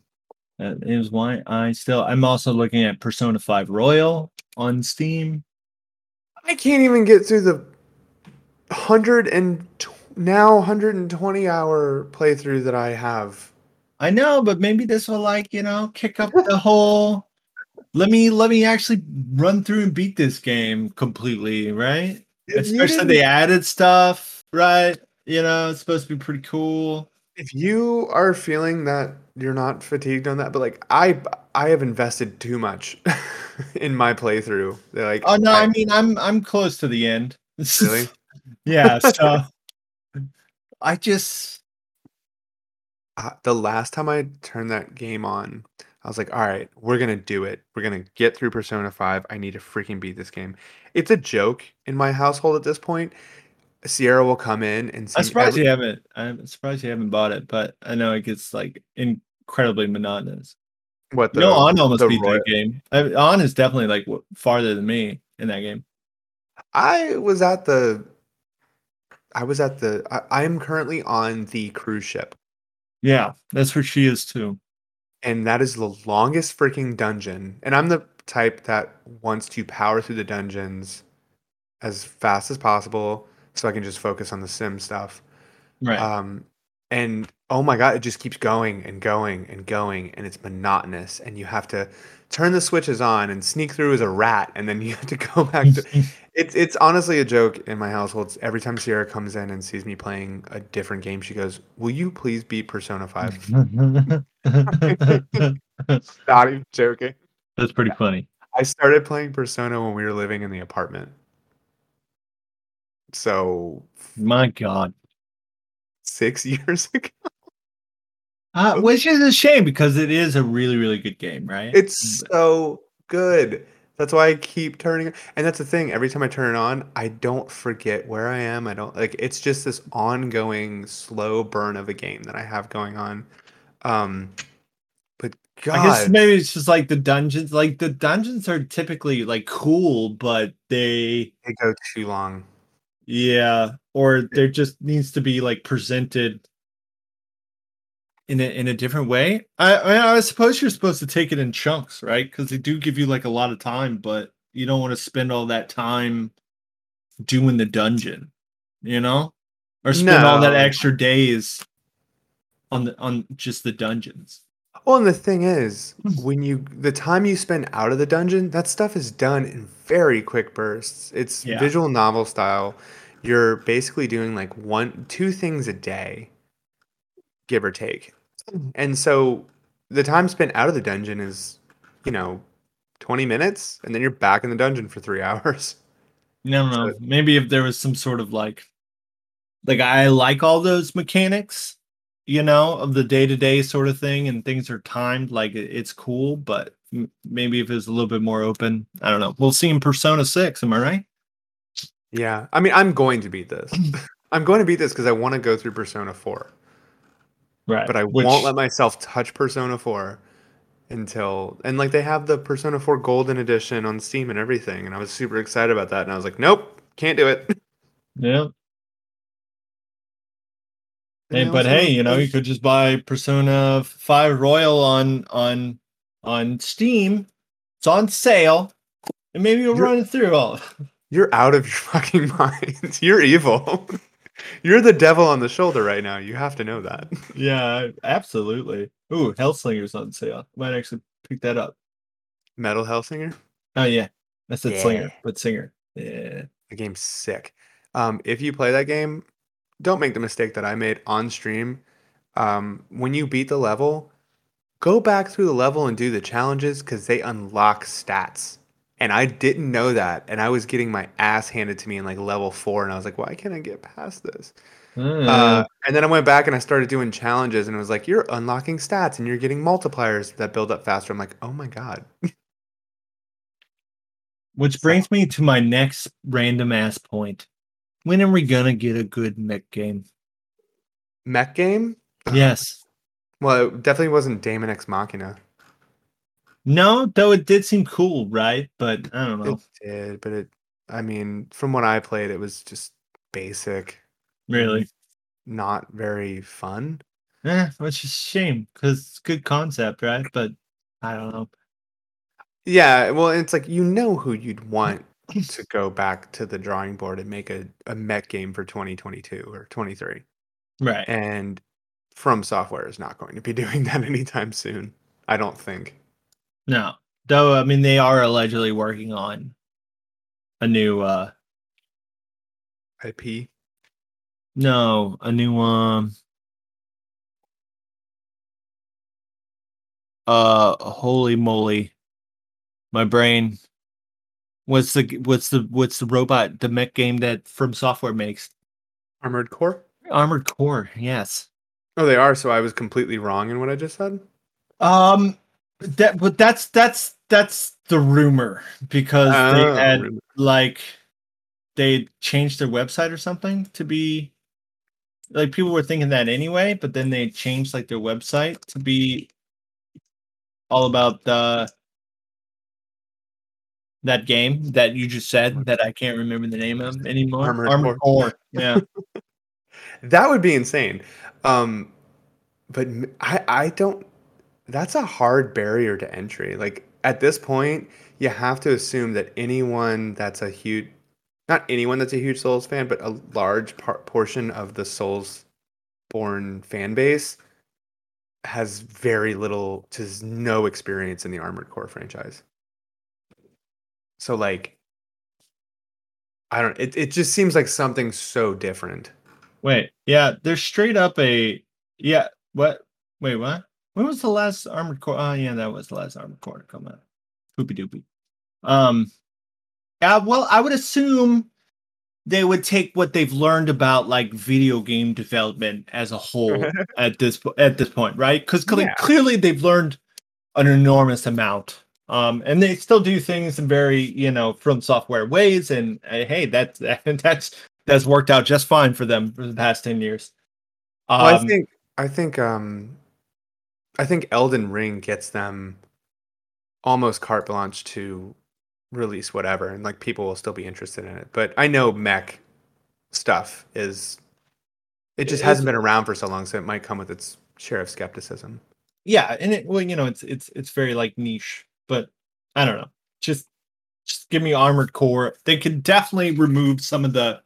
That is why I still I'm also looking at Persona 5 Royal on Steam. I can't even get through the hundred and tw- now hundred and twenty hour playthrough that I have. I know, but maybe this will like, you know, kick up the whole let me let me actually run through and beat this game completely, right? If Especially they added stuff, right? You know, it's supposed to be pretty cool. If you are feeling that you're not fatigued on that, but like I, I have invested too much in my playthrough. They're like, Oh no, I mean I'm I'm close to the end. really? yeah, so I just uh, the last time I turned that game on, I was like, all right, we're gonna do it. We're gonna get through Persona 5. I need to freaking beat this game. It's a joke in my household at this point. Sierra will come in and see I'm surprised every- you haven't I'm surprised you haven't bought it, but I know it gets like incredibly monotonous. what the no, On almost the beat Roy- that game. I, On is definitely like farther than me in that game. I was at the I was at the I'm currently on the cruise ship. Yeah, that's where she is too. and that is the longest freaking dungeon. And I'm the type that wants to power through the dungeons as fast as possible so I can just focus on the sim stuff. Right. Um, and oh my god, it just keeps going and going and going, and it's monotonous. And you have to turn the switches on and sneak through as a rat, and then you have to go back to. It's it's honestly a joke in my household. It's every time Sierra comes in and sees me playing a different game, she goes, "Will you please beat Persona 5? Not even joking. That's pretty funny. I started playing Persona when we were living in the apartment. So My God. six years ago. Uh, which is a shame because it is a really, really good game, right? It's so good. That's why I keep turning and that's the thing. Every time I turn it on, I don't forget where I am. I don't like it's just this ongoing slow burn of a game that I have going on. Um but God I guess maybe it's just like the dungeons. Like the dungeons are typically like cool, but they, they go too long. Yeah, or there just needs to be like presented in a in a different way. I I, mean, I suppose you're supposed to take it in chunks, right? Because they do give you like a lot of time, but you don't want to spend all that time doing the dungeon, you know, or spend all that extra days on the on just the dungeons. Well, and the thing is, hmm. when you the time you spend out of the dungeon, that stuff is done in very quick bursts. It's Yeah. visual novel style. You're basically doing like one, two things a day, give or take. Hmm. And so the time spent out of the dungeon is, you know, 20 minutes, and then you're back in the dungeon for three hours. No, no. Maybe if there was some sort of like, like I like all those mechanics, you know, of the day to day sort of thing, and things are timed, like it's cool. But m- maybe if it's a little bit more open, I don't know. We'll see in Persona Six. Am I right? Yeah, I mean, I'm going to beat this. I'm going to beat this because I want to go through Persona 4, Right. but I won't let myself touch Persona 4 until and like they have the Persona 4 Golden Edition on Steam and everything, and I was super excited about that, and I was like, nope, can't do it. Yeah. Hey, but also hey, you know, you could just buy Persona 5 Royal on on on Steam. It's on sale. And maybe you'll run it through all. You're out of your fucking mind. You're evil. You're the devil on the shoulder right now. You have to know that. yeah, absolutely. Ooh, Hellslinger's on sale. Might actually pick that up. Metal Hellsinger. Oh yeah. I said Slinger, Yeah. but Singer. Yeah. The game's sick. Um, if you play that game, don't make the mistake that I made on stream. Um, when you beat the level, go back through the level and do the challenges because they unlock stats. And I didn't know that, and I was getting my ass handed to me in like level four, and I was like, "Why can't I get past this?" Uh, Uh, and then I went back and I started doing challenges, and it was like, "You're unlocking stats, and you're getting multipliers that build up faster." I'm like, "Oh my god!" which brings me to my next random ass point. When are we gonna get a good mech game? Mech game? Yes. Well, it definitely wasn't Daemon X Machina. No, though it did seem cool, right? But I don't know. It did, but it. I mean, from what I played, it was just basic, Really. not very fun. Eh, which is a shame because it's a good concept, right? But I don't know. Yeah, well, it's like you know who you'd want to go back to the drawing board and make a, a mech game for 2022 or 23. Right. And From Software is not going to be doing that anytime soon. I don't think. No. Though I mean they are allegedly working on a new uh IP. no, a new um uh holy moly. My brain. What's the what's the what's the robot the mech game that From Software makes? Armored Core? Armored Core, yes. Oh, they are. So I was completely wrong in what I just said. Um that but that's that's that's the rumor because they Oh, had rumor. like they changed their website or something to be like people were thinking that anyway, but then they changed like their website to be all about the that game that you just said that I can't remember the name of anymore. Armored Armored Core. Yeah. That would be insane. Um, but I don't. That's a hard barrier to entry. Like at this point, you have to assume that anyone that's a huge, not anyone that's a huge Souls fan, but a large par- portion of the Souls born fan base has very little to no experience in the Armored Core franchise. So like, I don't. It it just seems like something so different. Wait, yeah, there's straight up a yeah. What? Wait, what? When was the last Armored Core? Oh, yeah, that was the last Armored Core to come out. Poopy doopy. Um, yeah. Well, I would assume they would take what they've learned about like video game development as a whole at this at this point, right? Because Yeah. clearly they've learned an enormous amount. Um, and they still do things in very, you know, from software ways. And uh, hey, that's that's that's worked out just fine for them for the past 10 years. Um, Well, I think I think um I think Elden Ring gets them almost carte blanche to release whatever and like people will still be interested in it. But I know mech stuff is it just It- hasn't it's- been around for so long, so it might come with its share of skepticism. yeah, and it well, you know, it's it's it's very like niche, but I don't know. Just just give me armored core. They could definitely remove some of the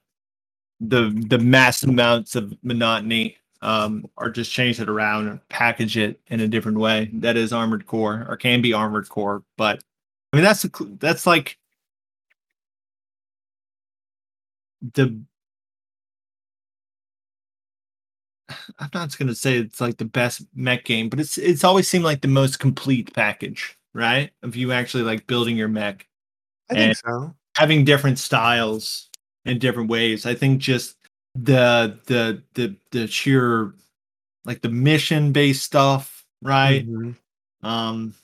the the mass amounts of monotony um or just change it around and package it in a different way that is armored core or can be armored core but i mean that's cl- that's like the i'm not going to say it's like the best mech game but it's it's always seemed like the most complete package right of you actually like building your mech I think so. having different styles in different ways. I think just the the the the sheer like the mission based stuff, right? Mhm. Um,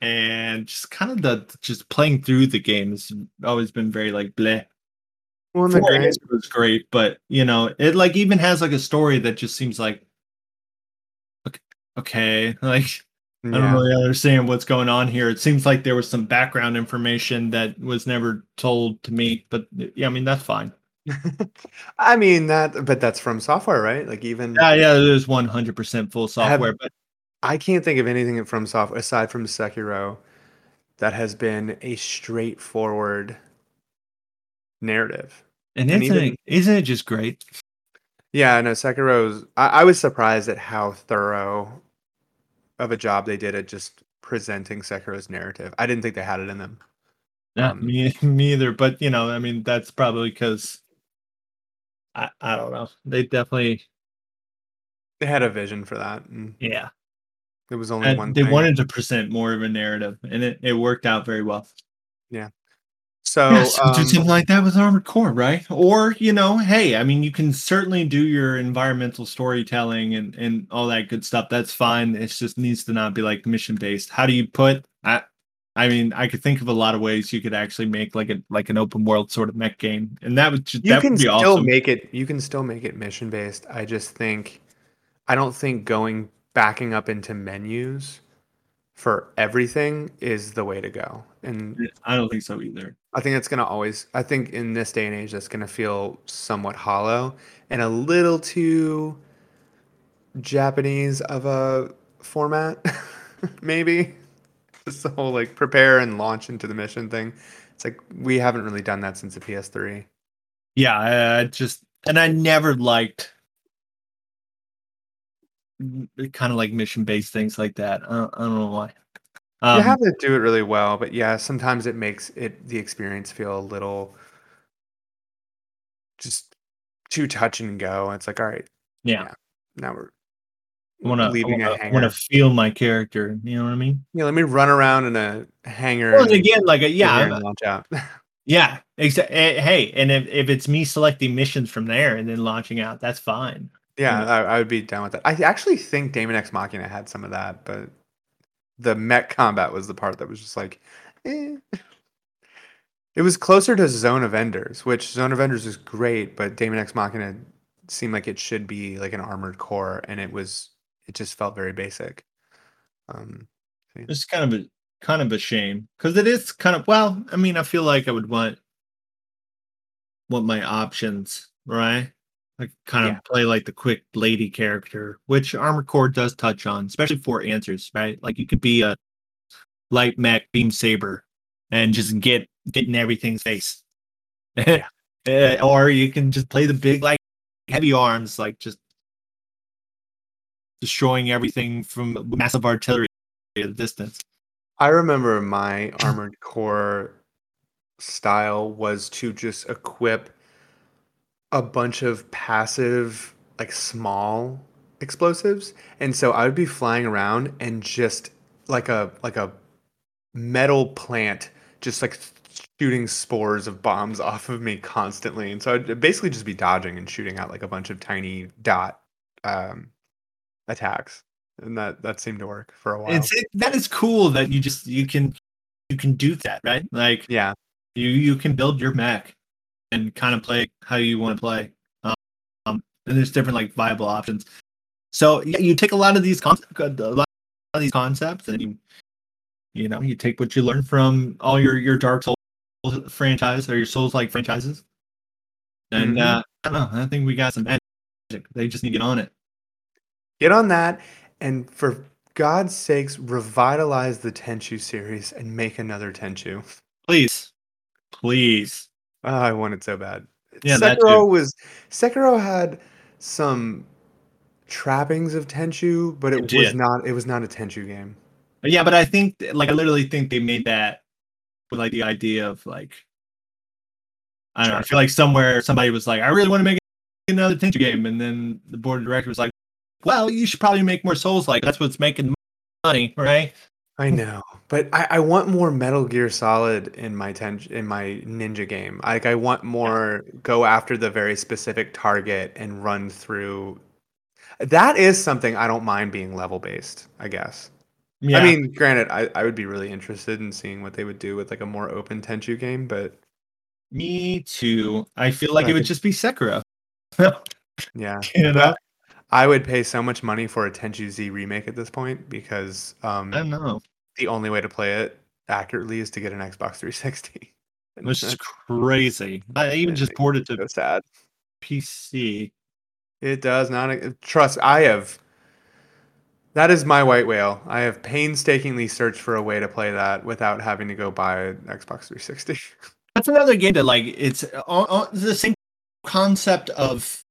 and just kind of the just playing through the game has always been very like bleh. Well, and the grand, was great, but you know, it like even has like a story that just seems like okay, okay like I don't yeah. really understand what's going on here. It seems like there was some background information that was never told to me, but yeah, I mean that's fine. I mean that, but that's from software, right? Like even Yeah, yeah, one hundred percent full software, but I can't think of anything from software aside from Sekiro that has been a straightforward narrative. and and isn't even- it isn't it just great? Yeah, no, Sekiro's. I, I was surprised at how thorough of a job they did at just presenting Sekiro's narrative. I didn't think they had it in them. Yeah, Um, me, me either. But you know, I mean, that's probably because I, I don't know. They definitely, They had a vision for that, and yeah, it was only one. they thing. wanted to present more of a narrative, and it, it worked out very well. So. Yeah, so do um, something like that with Armored Core, right? Or you know, hey, I mean, you can certainly do your environmental storytelling and and all that good stuff. That's fine. It just needs to not be like mission based. How do you put? I, I mean, I could think of a lot of ways you could actually make like a like an open world sort of mech game, and that would just you that can would be still awesome. make it. You can still make it mission based. I just think, I don't think going backing up into menus for everything is the way to go, and I don't think so either. I think it's gonna always. I think in this day and age, that's gonna feel somewhat hollow and a little too Japanese of a format, maybe. The whole like prepare and launch into the mission thing. It's like we haven't really done that since the PS3. Yeah, I, I just and I never liked kind of like mission based things like that. I don't, I don't know why. Um, you have to do it really well, but yeah, sometimes it makes it the experience feel a little just too touch and go. It's like, all right, yeah, now we're want to leaving a want to feel my character. You know what I mean? Yeah, let me run around in a hangar. Well, again, like uh, sit yeah, launch out. yeah. Exa- eh, hey, and if, if it's me selecting missions from there and then launching out, that's fine. yeah, I, I would be down with that. I actually think Daemon X Machina had some of that, but the mech combat was the part that was just like, eh. It was closer to Zone of Enders, which Zone of Enders is great, but Daemon X Machina seemed like it should be like an armored core, and it was. It just felt very basic. Um, It's kind of a kind of a shame because it is kind of well. I mean, I feel like I would want want my options right. Like kind of Yeah. play like the quick lady character, which Armored Core does touch on, especially for answers, right? Like you could be a light mech beam saber and just get get in everything's face. Yeah. Eh, or you can just play the big like heavy arms, like just destroying everything from massive artillery at a distance. I remember my armored core style was to just equip a bunch of passive, like small explosives, and so I would be flying around and just like a like a metal plant, just like shooting spores of bombs off of me constantly, and so I'd basically just be dodging and shooting out like a bunch of tiny dot um, attacks, and that that seemed to work for a while. It's it, that is cool that you just you can you can do that, right? Like yeah. you you can build your mech and kind of play how you want to play. Um, and there's different like viable options. So yeah, you take a lot of these concepts, a lot of these concepts, and you you know you take what you learn from all your your Dark Souls franchise or your Souls like franchises, and Mhm. uh, I don't know. I think we got some magic. They just need to get on it. Get on that, and for God's sakes, revitalize the Tenchu series and make another Tenchu. Please, please. Oh, I want it so bad. Yeah, Sekiro was Sekiro had some trappings of Tenchu, but it, It was not. It was not a Tenchu game. Yeah, but I think like I literally think they made that with like the idea of like I don't know. I feel like somewhere somebody was like, I really want to make another Tenchu game, and then the board of directors was like, Well, you should probably make more Souls like that's what's making money, right? I know, but I, I want more Metal Gear Solid in my ten, in my ninja game. Like I want more go after the very specific target and run through. That is something I don't mind being level based, I guess. Yeah. I mean, granted, I, I would be really interested in seeing what they would do with like a more open Tenchu game, but me too. I feel like I it would think- just be Sekiro. yeah. know? I would pay so much money for a Tenchu Z remake at this point because um I don't know. the only way to play it accurately is to get an Xbox 360. Which is crazy. I even just it- ported to so sad. PC. It does not trust. I have. That is my white whale. I have painstakingly searched for a way to play that without having to go buy an Xbox 360. That's another game that like it's on, on the same concept of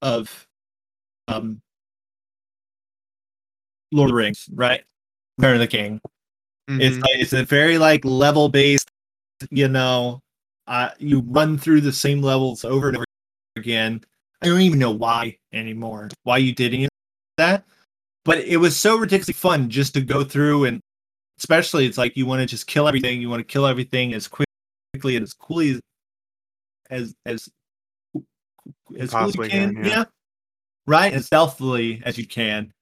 of um Lord of the Rings, right? Return of the King. It's Mhm. like it's a very like level based, you know. Uh, you run through the same levels over and over again. I don't even know why anymore. Why you did any of that? But it was so ridiculously fun just to go through and, especially it's like you want to just kill everything. You want to kill everything as quickly and as coolly as as as, as cool as you can. can, yeah. yeah. Right, as stealthily as you can,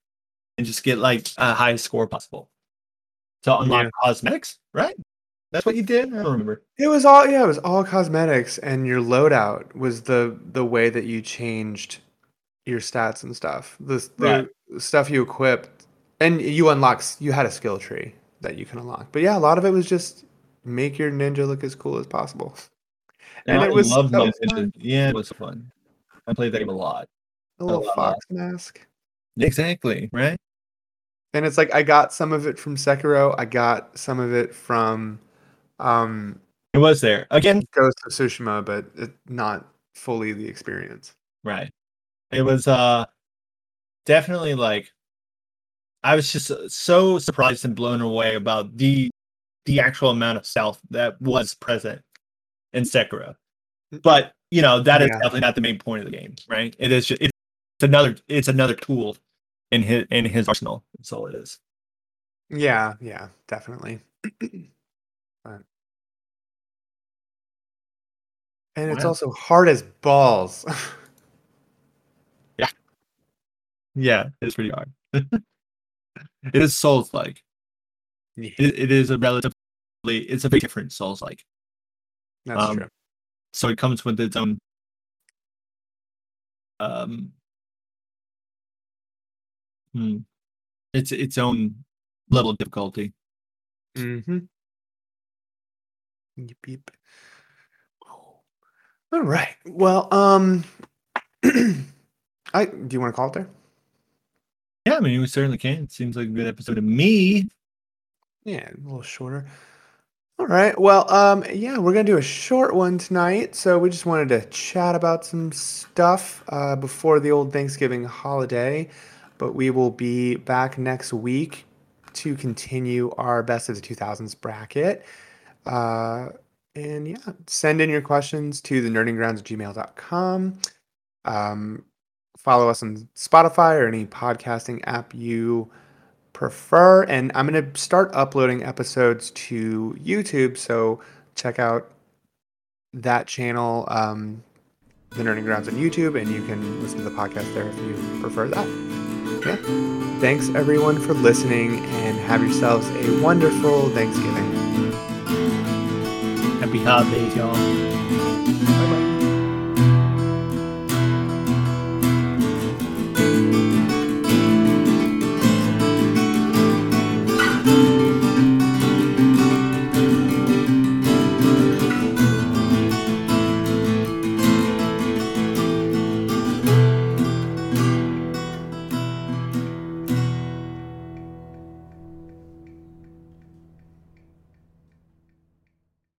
and just get like a high score possible to unlock Yeah. cosmetics, right? That's what you did. I don't remember. It was all yeah, it was all cosmetics, and your loadout was the the way that you changed your stats and stuff. The, the stuff you equipped, and you unlocked. You had a skill tree that you can unlock. But yeah, a lot of it was just make your ninja look as cool as possible. And I it was loved so my fun. Ninja- Yeah, it was fun. I played that game a lot. A little lot. fox mask. Exactly. Right. And it's like I got some of it from Sekiro. I got some of it from um, It was there again. Ghost of Tsushima, but it, not fully the experience. Right. It was uh definitely like I was just uh, so surprised and blown away about the the actual amount of stealth that was present in Sekiro. But you know that is Yeah. definitely not the main point of the game, right? It is just it's another it's another tool in his in his arsenal. That's all it is. Yeah, yeah, definitely. But- and it's Wow. also hard as balls. Yeah, Yeah, it's pretty hard. it is Souls like. Yeah, It, it is a relatively it's a very different Souls like. that's um, true. so it comes with its own um hmm, it's its own level of difficulty Mm-hmm. Yep, yep. All right. Well, um, I do you want to call it there? yeah i mean we certainly can it seems like a good episode of me Yeah, a little shorter. All right. Well, um, yeah, we're gonna do a short one tonight. So we just wanted to chat about some stuff uh, before the old Thanksgiving holiday. But we will be back next week to continue our best of the 2000s bracket. Uh, and yeah, send in your questions to the nerdinggrounds at gmail.com. Um, follow us on Spotify or any podcasting app you prefer. And I'm going to start uploading episodes to YouTube. So check out that channel, um, The Nerding Grounds on YouTube, and you can listen to the podcast there if you prefer that. Yeah. Thanks everyone for listening and have yourselves a wonderful Thanksgiving. Happy holidays, y'all. Bye bye.